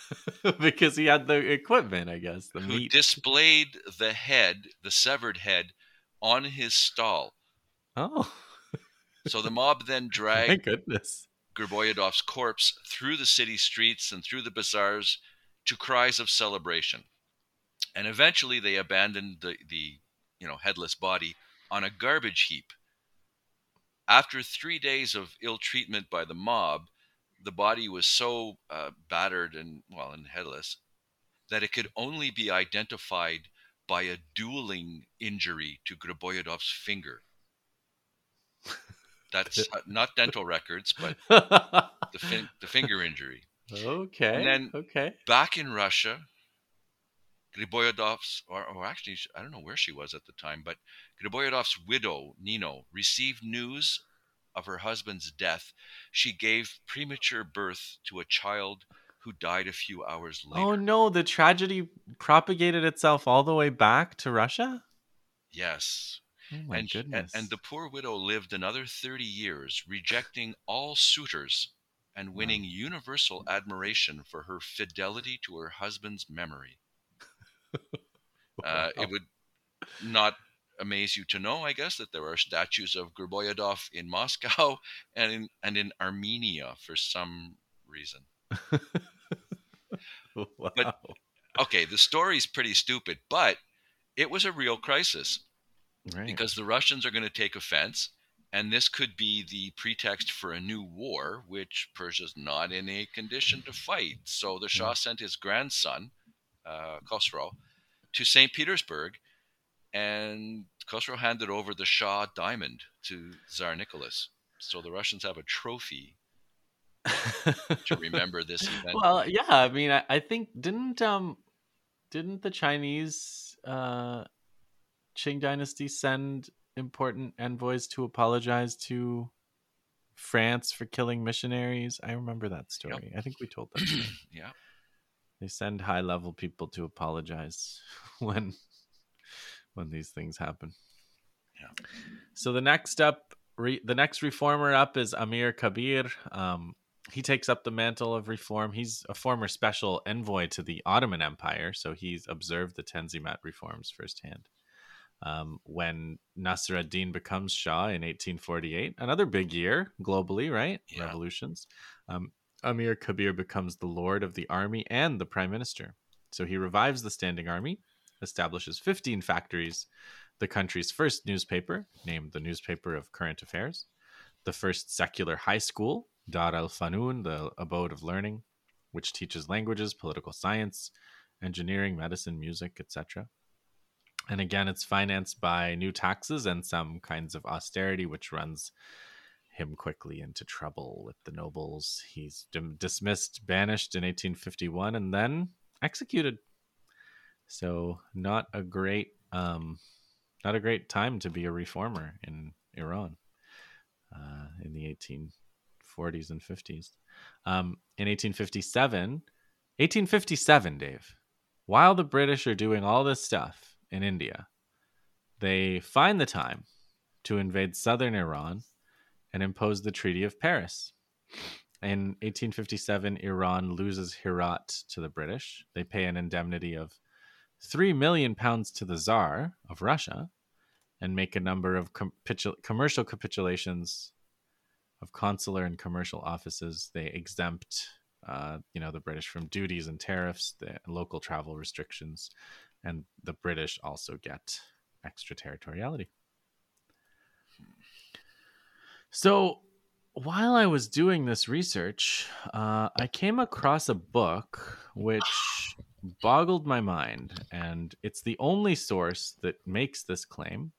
because he had the equipment, I guess. The who meat. displayed the head, the severed head, on his stall Oh, So the mob then my dragged goodness. Griboyedov's corpse through the city streets and through the bazaars to cries of celebration. And eventually they abandoned the, the you know headless body on a garbage heap. After three days of ill treatment by the mob, the body was so uh, battered and well and headless that it could only be identified by a dueling injury to Griboyedov's finger. That's not dental records, but the fin- the finger injury. okay. And then- okay. Back in Russia, Griboyedov's, or, or actually, I don't know where she was at the time, but Griboyedov's widow, Nino, received news of her husband's death. She gave premature birth to a child who died a few hours oh, later. Oh no, the tragedy propagated itself all the way back to Russia. Yes. Oh my and, and, goodness. and the poor widow lived another 30 years, rejecting all suitors and winning universal admiration for her fidelity to her husband's memory. Uh, It would not amaze you to know, I guess, that there are statues of Griboyedov in Moscow and in, and in Armenia for some reason. wow. Okay, the story's pretty stupid, but it was a real crisis. Right. because the Russians are going to take offense, and this could be the pretext for a new war, which Persia's not in a condition to fight. So the Shah sent his grandson, uh, Khosrow, to St. Petersburg, and Khosrow handed over the Shah diamond to Tsar Nicholas. So the Russians have a trophy to remember this event. well, yeah. I mean, I, I think didn't um didn't the Chinese uh Qing dynasty send important envoys to apologize to France for killing missionaries? I remember that story. I think we told that. story. yeah. they send high level people to apologize when when these things happen. Yeah. So the next up, re, the next reformer up is Amir Kabir. Um, he takes up the mantle of reform. He's a former special envoy to the Ottoman Empire, so he's observed the Tanzimat reforms firsthand. Um, when Nasr ad-Din becomes Shah in 1848, another big year globally, right? Yeah. Revolutions. Um, Amir Kabir becomes the lord of the army and the prime minister. So he revives the standing army, establishes 15 factories, the country's first newspaper, named the Newspaper of Current Affairs, the first secular high school, Dar al Fanun, the abode of learning, which teaches languages, political science, engineering, medicine, music, etc. And again, it's financed by new taxes and some kinds of austerity, which runs him quickly into trouble with the nobles. He's dim- dismissed, banished in 1851, and then executed. So, not a great, um, not a great time to be a reformer in Iran uh, in the 1840s and 50s. Um, in 1857, 1857, Dave, while the British are doing all this stuff in India, they find the time to invade southern Iran and impose the Treaty of Paris. In 1857, Iran loses Herat to the British. They pay an indemnity of 3 million pounds to the Tsar of Russia and make a number of commercial capitulations of consular and commercial offices. They exempt, uh, you know, the British from duties and tariffs, the local travel restrictions, and the British also get extraterritoriality. So while I was doing this research, uh, I came across a book which boggled my mind, and it's the only source that makes this claim.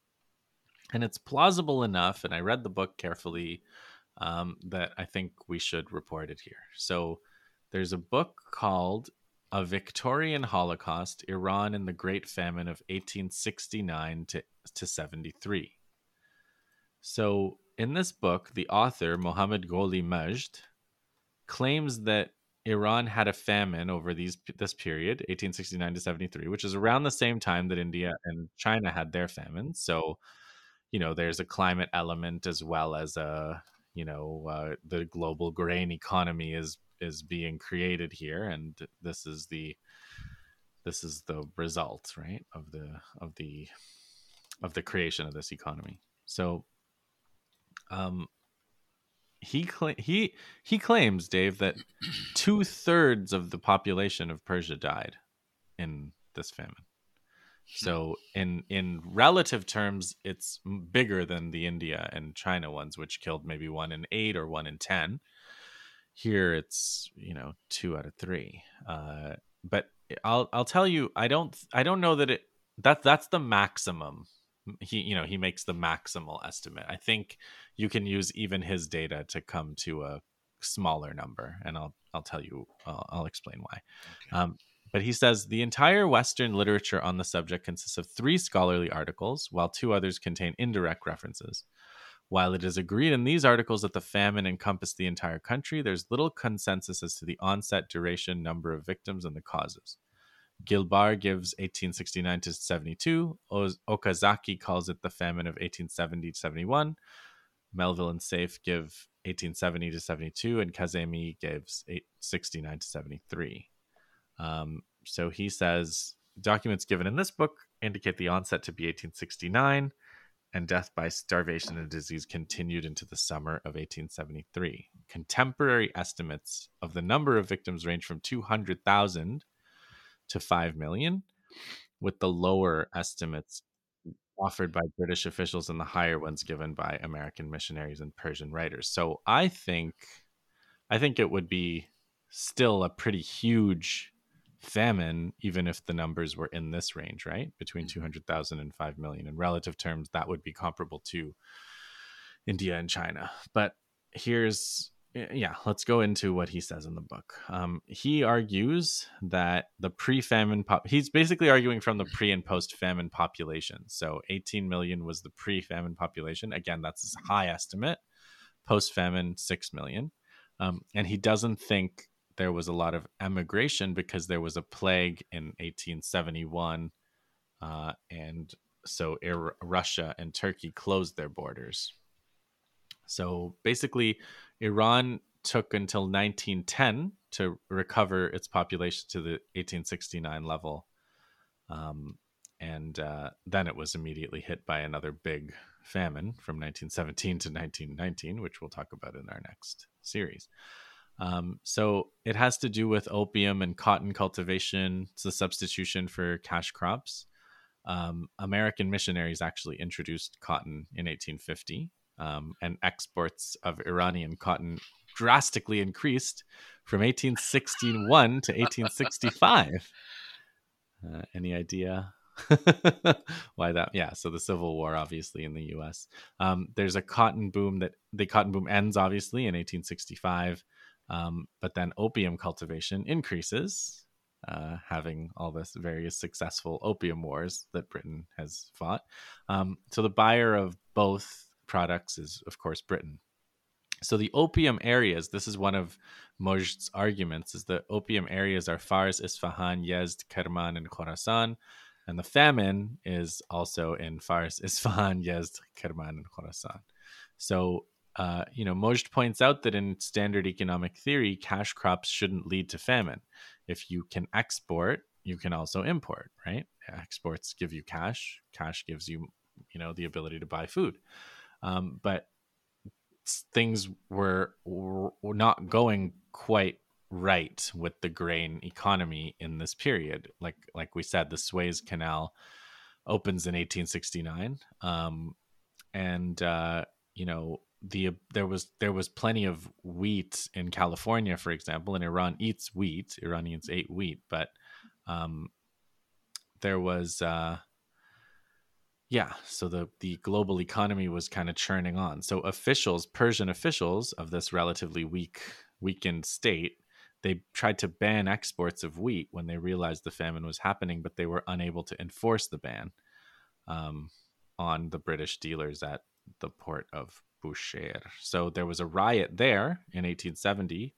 And it's plausible enough, and I read the book carefully, um, that I think we should report it here. So there's a book called A Victorian Holocaust Iran in the Great Famine of 1869 to, to 73. So in this book, the author, Mohammad Gholi Majd, claims that Iran had a famine over these this period, 1869 to 73, which is around the same time that India and China had their famines. So, you know, there's a climate element as well as a, you know, uh, the global grain economy is is being created here, and this is the this is the result, right, of the of the of the creation of this economy. So, um, he cl- he he claims Dave that two thirds of the population of Persia died in this famine. So in in relative terms, it's bigger than the India and China ones, which killed maybe one in eight or one in ten. Here, it's you know two out of three. Uh, but I'll I'll tell you, I don't I don't know that it that that's the maximum he you know he makes the maximal estimate i think you can use even his data to come to a smaller number and i'll i'll tell you i'll, I'll explain why okay. um, but he says the entire western literature on the subject consists of three scholarly articles while two others contain indirect references while it is agreed in these articles that the famine encompassed the entire country there's little consensus as to the onset duration number of victims and the causes Gilbar gives 1869 to 72. Okazaki calls it the famine of 1870 to 71. Melville and Safe give 1870 to 72, and Kazemi gives 69 to 73. Um, so he says documents given in this book indicate the onset to be 1869, and death by starvation and disease continued into the summer of 1873. Contemporary estimates of the number of victims range from 200,000 to 5 million, with the lower estimates offered by British officials and the higher ones given by American missionaries and Persian writers. So I think I think it would be still a pretty huge famine even if the numbers were in this range, right? Between mm. 200,000 and 5 million in relative terms that would be comparable to India and China. But here's yeah, let's go into what he says in the book. Um, he argues that the pre-famine pop he's basically arguing from the pre and post-famine population. So 18 million was the pre-famine population. Again, that's a high estimate. Post-famine, 6 million. Um, and he doesn't think there was a lot of emigration because there was a plague in 1871, uh, and so Russia and Turkey closed their borders. So basically, Iran took until 1910 to recover its population to the 1869 level. Um, and uh, then it was immediately hit by another big famine from 1917 to 1919, which we'll talk about in our next series. Um, so it has to do with opium and cotton cultivation. It's a substitution for cash crops. Um, American missionaries actually introduced cotton in 1850 um, and exports of Iranian cotton drastically increased from 1861 to 1865. Uh, any idea why that? Yeah, so the Civil War, obviously, in the U.S. Um, there's a cotton boom that the cotton boom ends, obviously, in 1865, um, but then opium cultivation increases. Uh, having all this various successful opium wars that Britain has fought. Um, so the buyer of both products is, of course, Britain. So the opium areas, this is one of Majd's arguments, is that opium areas are Fars, Isfahan, Yezd, Kerman, and Khorasan. And the famine is also in Fars, Isfahan, Yezd, Kerman, and Khorasan. So, uh, you know, Majd points out that in standard economic theory, cash crops shouldn't lead to famine. If you can export, you can also import, right? Exports give you cash, cash gives you, you know, the ability to buy food. Um, but things were, were not going quite right with the grain economy in this period. Like like we said, the Suez Canal opens in 1869, um, and uh, you know the there was there was plenty of wheat in California, for example, and Iran eats wheat. Iranians ate wheat, but um, there was uh, yeah so the the global economy was kind of churning on so officials persian officials of this relatively weak weakened state they tried to ban exports of wheat when they realized the famine was happening but they were unable to enforce the ban um, on the british dealers at the port of bushehr so there was a riot there in 1870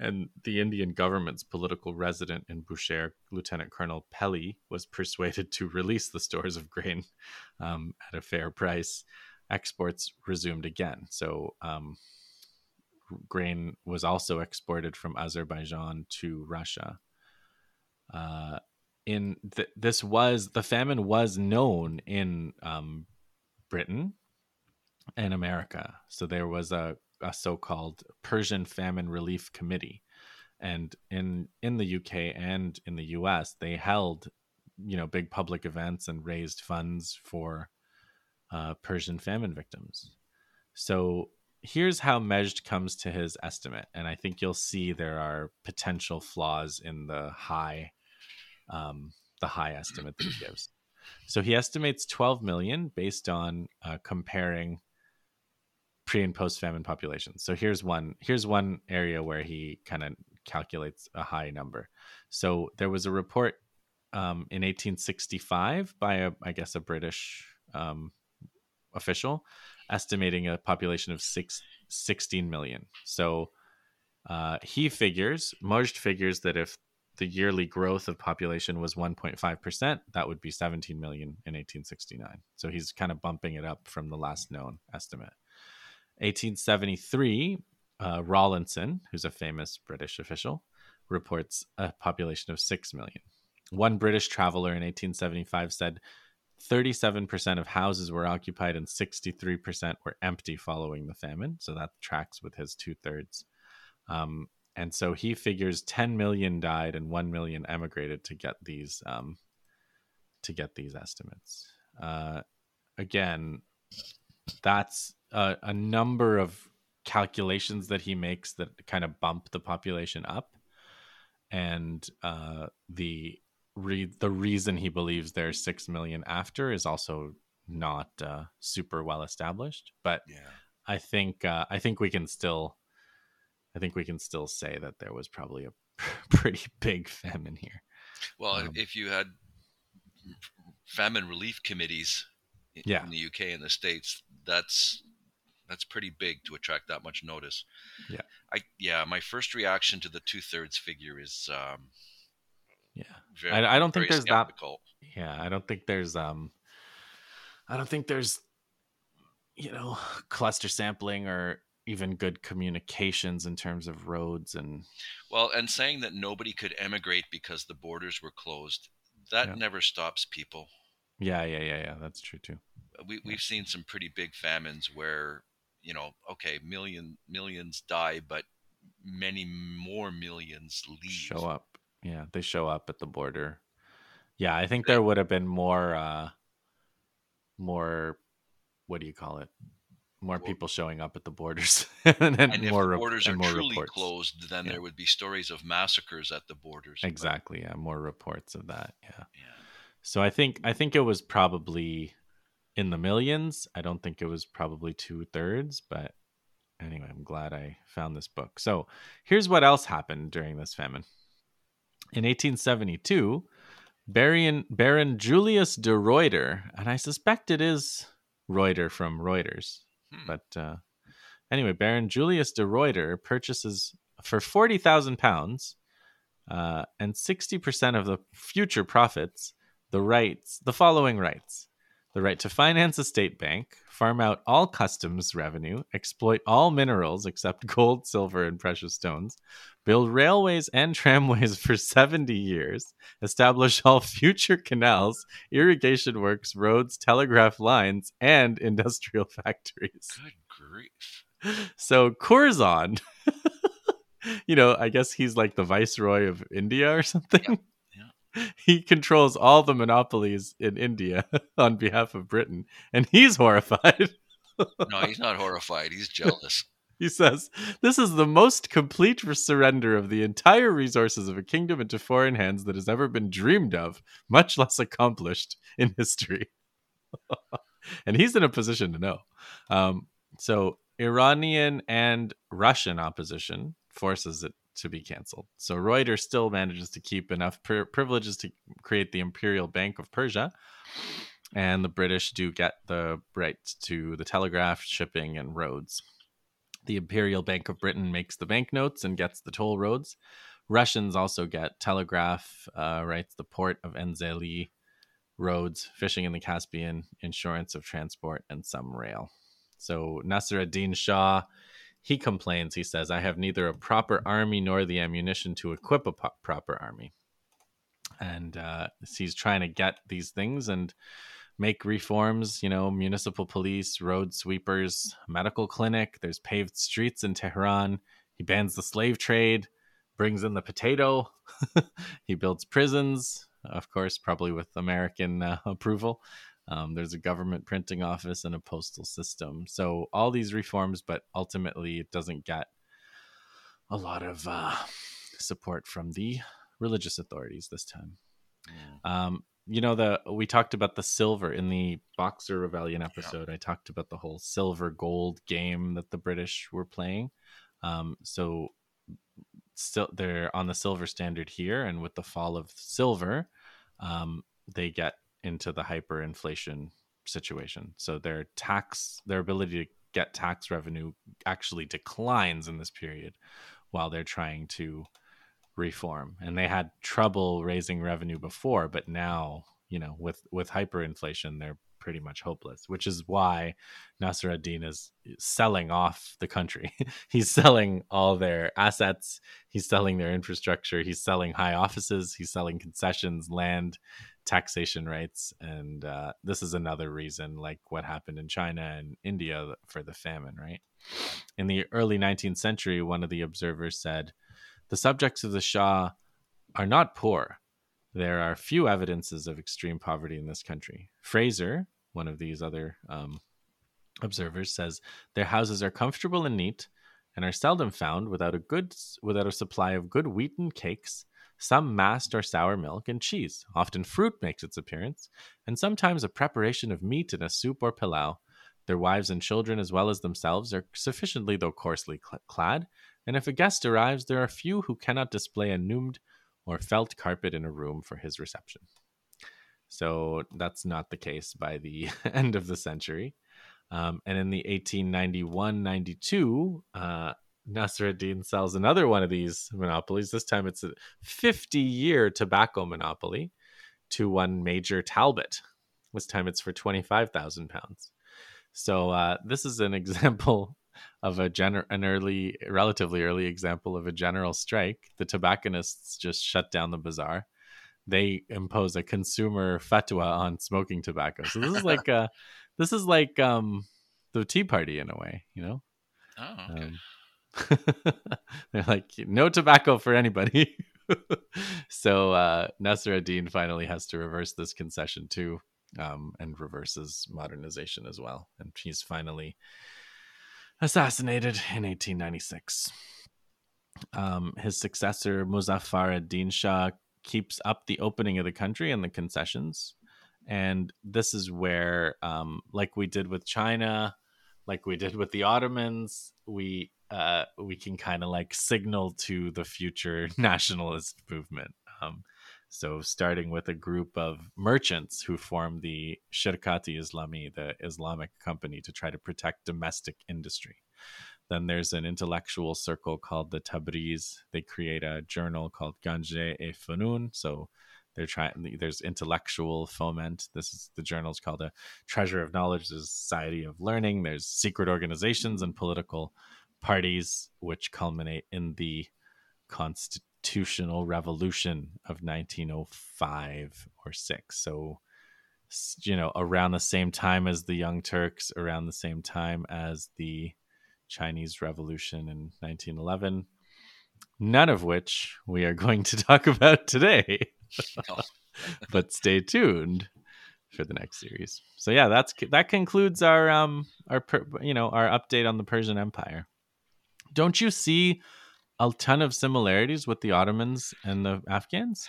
and the Indian government's political resident in Bushehr, Lieutenant Colonel Pelly, was persuaded to release the stores of grain um, at a fair price. Exports resumed again. So, um, grain was also exported from Azerbaijan to Russia. Uh, in th- this was the famine was known in um, Britain and America. So there was a a so-called Persian Famine Relief Committee, and in in the UK and in the US, they held you know big public events and raised funds for uh, Persian famine victims. So here's how Majd comes to his estimate, and I think you'll see there are potential flaws in the high um, the high estimate that he gives. So he estimates 12 million based on uh, comparing pre and post famine populations. So here's one here's one area where he kind of calculates a high number. So there was a report um, in 1865 by a I guess a British um, official estimating a population of six, 16 million. So uh, he figures, Majd figures that if the yearly growth of population was 1.5%, that would be 17 million in 1869. So he's kind of bumping it up from the last known estimate. 1873, uh, Rawlinson, who's a famous British official, reports a population of 6 million. One British traveler in 1875 said 37% of houses were occupied and 63% were empty following the famine. So that tracks with his two thirds. Um, and so he figures 10 million died and 1 million emigrated to get these um, to get these estimates. Uh, again, that's a, a number of calculations that he makes that kind of bump the population up and uh, the re- the reason he believes there's six million after is also not uh, super well established. But Yeah. I think uh, I think we can still I think we can still say that there was probably a pretty big famine here. Well, Um, if you had famine relief committees in, Yeah. in the UK and the States, that's that's pretty big to attract that much notice. Yeah. I yeah, my first reaction to the two thirds figure is um, Yeah. very, I, I don't think there's that skeptical. yeah i don't think there's um i don't think there's you know cluster sampling or even good communications in terms of roads and Well, and saying that nobody could emigrate because the borders were closed, that Yeah. never stops people. yeah yeah yeah yeah that's true too We we've seen some pretty big famines where you know, okay, million millions die, but many more millions leave. show up yeah they show up at the border yeah i think there would have been more uh more what do you call it more Well- people showing up at the borders and, And if more the rep- borders are and more truly reports. closed, then Yeah. there would be stories of massacres at the borders. Exactly yeah more reports of that yeah yeah. So I think I think it was probably in the millions. I don't think it was probably two thirds, but anyway, I'm glad I found this book. So here's what else happened during this famine. In 1872, Baron, Baron Julius de Reuter, and I suspect it is Reuter from Reuters, Hmm. but uh, anyway, Baron Julius de Reuter purchases for forty thousand pounds uh, and sixty percent of the future profits the rights, the following rights: the right to finance a state bank, farm out all customs revenue, exploit all minerals except gold, silver, and precious stones, build railways and tramways for 70 years, establish all future canals, irrigation works, roads, telegraph lines, and industrial factories. Good grief. so Curzon, you know, I guess he's like the viceroy of India or something. Yeah. He controls all the monopolies in India on behalf of Britain, and he's horrified. no, he's not horrified. He's jealous. He says, This is the most complete surrender of the entire resources of a kingdom into foreign hands that has ever been dreamed of, much less accomplished in history. and he's in a position to know. Um, so, Iranian and Russian opposition forces it to be canceled. So, Reuter still manages to keep enough pri- privileges to create the Imperial Bank of Persia. And the British do get the right to the telegraph, shipping, and roads. The Imperial Bank of Britain makes the banknotes and gets the toll roads. Russians also get telegraph uh, rights, the port of Enzeli, roads, fishing in the Caspian, insurance of transport, and some rail. So Nasser ad-Din Shah, he complains. He says, "I have neither a proper army nor the ammunition to equip a po- proper army." And uh, he's trying to get these things and make reforms, you know, municipal police, road sweepers, medical clinic. There's paved streets in Tehran. He bans the slave trade, brings in the potato. he builds prisons, of course, probably with American uh, approval. Um, there's a government printing office and a postal system. So all these reforms, but ultimately it doesn't get a lot of uh, support from the religious authorities this time. Mm. Um, you know the we talked about the silver in the Boxer Rebellion episode. I talked about the whole silver gold game that the British were playing. Um, so still they're on the silver standard here, and with the fall of silver, um, they get into the hyperinflation situation. So their tax, their ability to get tax revenue actually declines in this period, while they're trying to reform. And they had trouble raising revenue before but now you know with with hyperinflation they're pretty much hopeless which is why Nasser ad-Din is selling off the country. He's selling all their assets. He's selling their infrastructure. He's selling high offices. He's selling concessions land taxation rights and uh, this is another reason like what happened in china and india for the famine right in the early 19th century one of the observers said the subjects of the Shah are not poor. There are few evidences of extreme poverty in this country. Fraser, one of these other um, observers, says their houses are comfortable and neat, and are seldom found without a good without a supply of good wheaten cakes, some mast or sour milk, and cheese. Often fruit makes its appearance, and sometimes a preparation of meat in a soup or pilau. Their wives and children, as well as themselves, are sufficiently though coarsely cl- clad, and if a guest arrives, there are few who cannot display a numed or felt carpet in a room for his reception. So that's not the case by the end of the century. Um, and in the 1891 92, uh, Nasser ad-Din sells another one of these monopolies. This time it's a 50 year tobacco monopoly to one Major Talbot. This time it's for 25,000 pounds. So uh, this is an example of a gener- an early, relatively early example of a general strike. The tobacconists just shut down the bazaar. They impose a consumer fatwa on smoking tobacco. So this is like uh this is like um the Tea Party in a way, you know. Oh, okay. Um, they're like no tobacco for anybody. so uh, Nasser ad-Din finally has to reverse this concession too, um, and reverses modernization as well. And he's finally assassinated in 1896. Um, his successor, Muzaffar ad-Din Shah, keeps up the opening of the country and the concessions. And this is where, um, like we did with China, like we did with the Ottomans, we uh, we can kind of like signal to the future nationalist movement. Um, so, starting with a group of merchants who form the Shirkati Islami, the Islamic company, to try to protect domestic industry. Then there's an intellectual circle called the Tabriz. They create a journal called Ganje e Funun. So, they're trying. There's intellectual foment. This is the journal's called a Treasure of Knowledge. A Society of Learning. There's secret organizations and political parties, which culminate in the constitutional revolution of 1905 or 6 so you know around the same time as the young turks around the same time as the Chinese Revolution in 1911. None of which we are going to talk about today. but stay tuned for the next series. So yeah, that's that concludes our um our you know our update on the Persian Empire. Don't you see a ton of similarities with the Ottomans and the Afghans?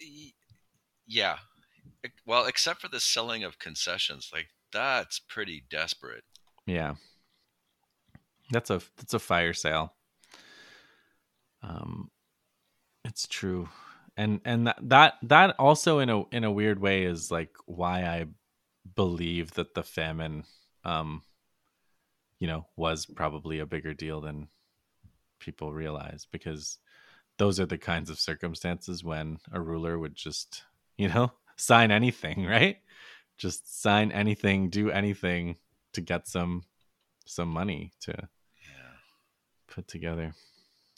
Yeah. Well, except for the selling of concessions, like that's pretty desperate. Yeah. That's a that's a fire sale. Um it's true. And and that that, that also in a in a weird way is like why I believe that the famine um you know was probably a bigger deal than people realize because those are the kinds of circumstances when a ruler would just, you know, sign anything, right? Just sign anything, do anything to get some some money to yeah. put together.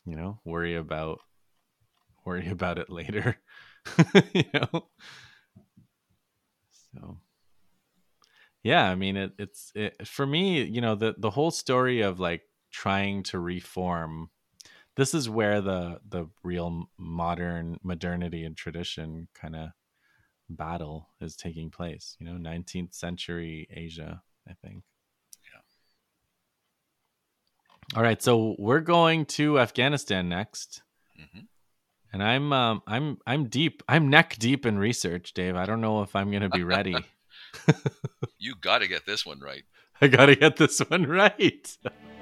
You know, worry about worry about it later. you know. So yeah, I mean it, it's it, for me, you know, the the whole story of like trying to reform this is where the the real modern modernity and tradition kind of battle is taking place you know 19th century asia i think. Yeah. All right so we're going to afghanistan next. Mm-hmm. and i'm um i'm i'm deep i'm neck deep in research dave. I don't know if i'm gonna be ready you gotta get this one right. I gotta get this one right